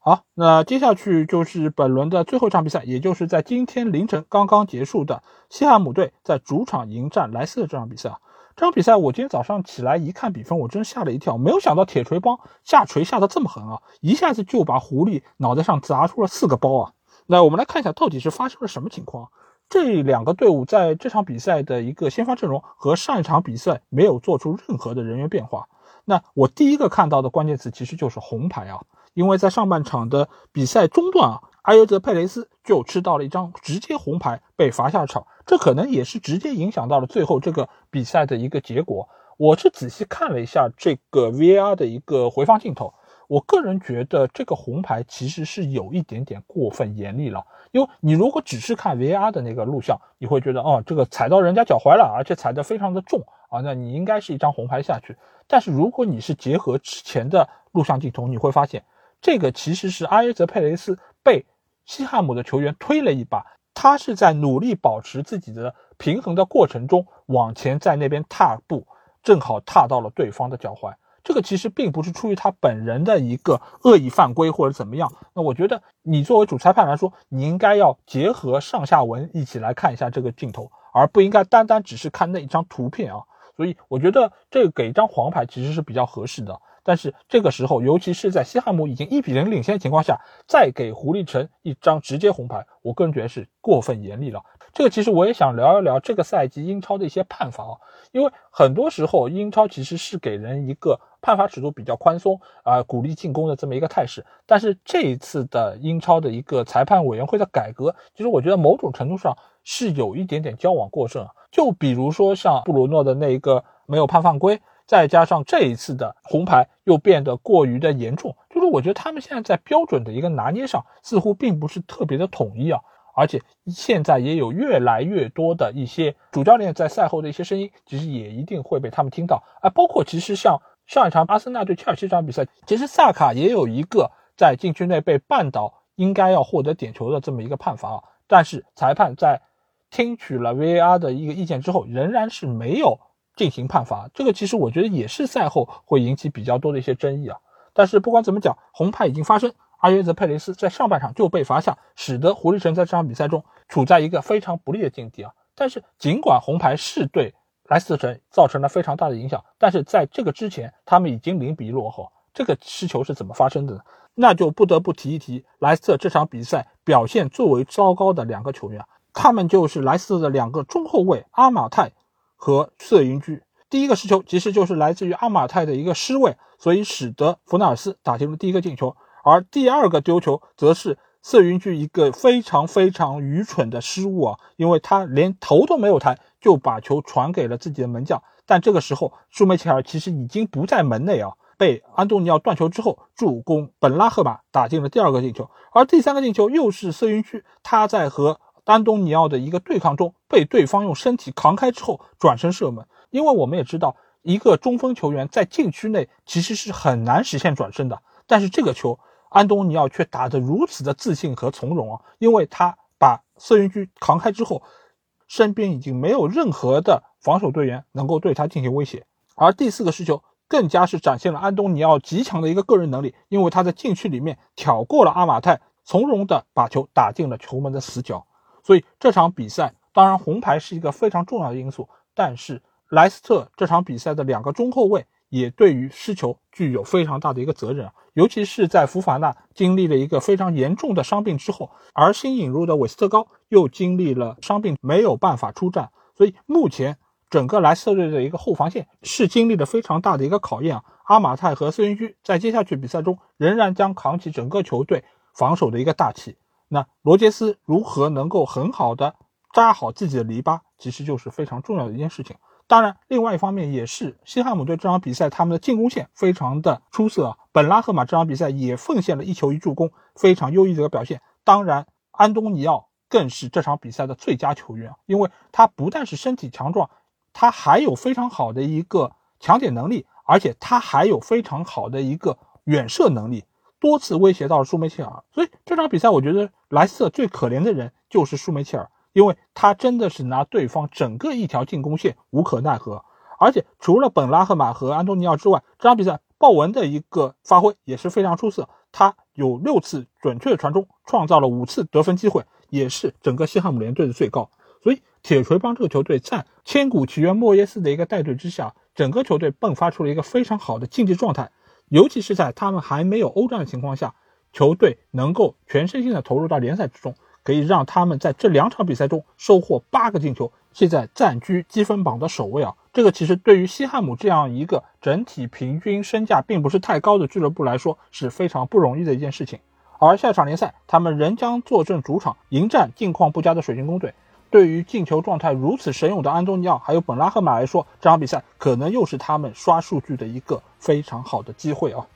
好，那接下去就是本轮的最后一场比赛，也就是在今天凌晨刚刚结束的西汉姆队在主场迎战莱斯的这场比赛。这场比赛，我今天早上起来一看比分，我真吓了一跳。没有想到铁锤帮下锤下的这么狠啊，一下子就把狐狸脑袋上砸出了四个包啊！那我们来看一下，到底是发生了什么情况？这两个队伍在这场比赛的一个先发阵容和上一场比赛没有做出任何的人员变化。那我第一个看到的关键词其实就是红牌啊，因为在上半场的比赛中段啊。阿尤泽佩雷斯就吃到了一张直接红牌，被罚下场，这可能也是直接影响到了最后这个比赛的一个结果。我是仔细看了一下这个 V R 的一个回放镜头，我个人觉得这个红牌其实是有一点点过分严厉了。因为你如果只是看 V R 的那个录像，你会觉得哦，这个踩到人家脚踝了，而且踩得非常的重啊，那你应该是一张红牌下去。但是如果你是结合之前的录像镜头，你会发现这个其实是阿耶泽佩雷斯被西汉姆的球员推了一把，他是在努力保持自己的平衡的过程中往前在那边踏步，正好踏到了对方的脚踝。这个其实并不是出于他本人的一个恶意犯规或者怎么样。那我觉得你作为主裁判来说，你应该要结合上下文一起来看一下这个镜头，而不应该单单只是看那一张图片啊。所以我觉得这个给一张黄牌其实是比较合适的。但是这个时候，尤其是在西汉姆已经一比零领先的情况下，再给狐狸城一张直接红牌，我个人觉得是过分严厉了。这个其实我也想聊一聊这个赛季英超的一些判罚啊，因为很多时候英超其实是给人一个判罚尺度比较宽松啊，鼓励进攻的这么一个态势。但是这一次的英超的一个裁判委员会的改革，其实我觉得某种程度上是有一点点交往过正。就比如说像布鲁诺的那一个没有判犯规。再加上这一次的红牌又变得过于的严重，就是我觉得他们现在在标准的一个拿捏上似乎并不是特别的统一啊，而且现在也有越来越多的一些主教练在赛后的一些声音，其实也一定会被他们听到啊。包括其实像上一场阿森纳对切尔西这场比赛，其实萨卡也有一个在禁区内被绊倒，应该要获得点球的这么一个判罚啊，但是裁判在听取了 VAR 的一个意见之后，仍然是没有。进行判罚，这个其实我觉得也是赛后会引起比较多的一些争议啊。但是不管怎么讲，红牌已经发生，阿约泽佩雷斯在上半场就被罚下，使得狐狸城在这场比赛中处在一个非常不利的境地啊。但是尽管红牌是对莱斯特城造成了非常大的影响，但是在这个之前，他们已经零比一落后。这个失球是怎么发生的呢？那就不得不提一提莱斯特这场比赛表现最为糟糕的两个球员，他们就是莱斯特的两个中后卫阿马泰。和瑟云居，第一个失球其实就是来自于阿马泰的一个失位，所以使得弗纳尔斯打进了第一个进球。而第二个丢球则是瑟云居一个非常非常愚蠢的失误啊，因为他连头都没有抬就把球传给了自己的门将。但这个时候舒梅切尔其实已经不在门内啊，被安东尼奥断球之后助攻本拉赫马打进了第二个进球。而第三个进球又是瑟云居他在和安东尼奥的一个对抗中，被对方用身体扛开之后转身射门。因为我们也知道，一个中锋球员在禁区内其实是很难实现转身的。但是这个球，安东尼奥却打得如此的自信和从容啊！因为他把瑟云居扛开之后，身边已经没有任何的防守队员能够对他进行威胁。而第四个失球更加是展现了安东尼奥极强的一个个人能力，因为他在禁区里面挑过了阿马泰，从容的把球打进了球门的死角。所以这场比赛，当然红牌是一个非常重要的因素，但是莱斯特这场比赛的两个中后卫也对于失球具有非常大的一个责任啊，尤其是在福法纳经历了一个非常严重的伤病之后，而新引入的韦斯特高又经历了伤病没有办法出战，所以目前整个莱斯特队的一个后防线是经历了非常大的一个考验啊。阿马泰和斯云居在接下去比赛中仍然将扛起整个球队防守的一个大旗。那罗杰斯如何能够很好的扎好自己的篱笆，其实就是非常重要的一件事情。当然，另外一方面也是西汉姆队这场比赛他们的进攻线非常的出色，本拉赫马这场比赛也奉献了一球一助攻，非常优异的表现。当然，安东尼奥更是这场比赛的最佳球员，因为他不但是身体强壮，他还有非常好的一个抢点能力，而且他还有非常好的一个远射能力。多次威胁到了舒梅切尔，所以这场比赛我觉得莱斯特最可怜的人就是舒梅切尔，因为他真的是拿对方整个一条进攻线无可奈何。而且除了本拉赫马和安东尼奥之外，这场比赛鲍文的一个发挥也是非常出色，他有六次准确的传中，创造了五次得分机会，也是整个西汉姆联队的最高。所以铁锤帮这个球队在千古奇冤莫耶斯的一个带队之下，整个球队迸发出了一个非常好的竞技状态。尤其是在他们还没有欧战的情况下，球队能够全身心的投入到联赛之中，可以让他们在这两场比赛中收获八个进球，现在暂居积分榜的首位啊！这个其实对于西汉姆这样一个整体平均身价并不是太高的俱乐部来说是非常不容易的一件事情。而下场联赛，他们仍将坐镇主场迎战近况不佳的水晶宫队。对于进球状态如此神勇的安东尼奥还有本拉赫马来说，这场比赛可能又是他们刷数据的一个非常好的机会啊！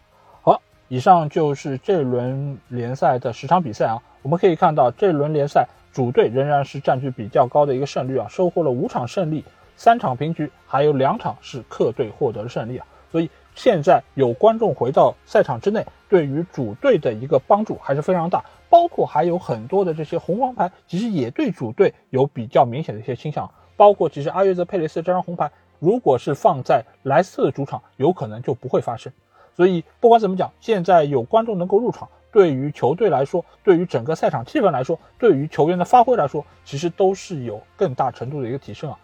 以上就是这轮联赛的十场比赛啊，我们可以看到这轮联赛主队仍然是占据比较高的一个胜率啊，收获了五场胜利，三场平局，还有两场是客队获得了胜利啊。所以现在有观众回到赛场之内，对于主队的一个帮助还是非常大。包括还有很多的这些红黄牌，其实也对主队有比较明显的一些倾向。包括其实阿约泽佩雷斯这张红牌，如果是放在莱斯特的主场，有可能就不会发生。所以不管怎么讲，现在有观众能够入场，对于球队来说，对于整个赛场气氛来说，对于球员的发挥来说，其实都是有更大程度的一个提升啊。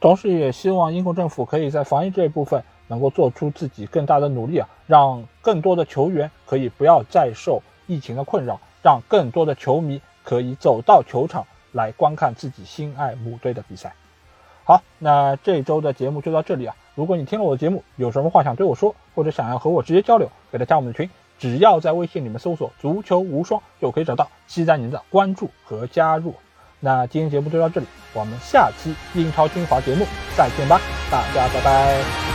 同时，也希望英国政府可以在防疫这一部分能够做出自己更大的努力啊，让更多的球员可以不要再受疫情的困扰，让更多的球迷可以走到球场来观看自己心爱母队的比赛。好，那这周的节目就到这里啊。如果你听了我的节目，有什么话想对我说，或者想要和我直接交流，给他加我们的群，只要在微信里面搜索“足球无双”就可以找到，期待您的关注和加入。那今天节目就到这里，我们下期英超精华节目再见吧，大家拜拜。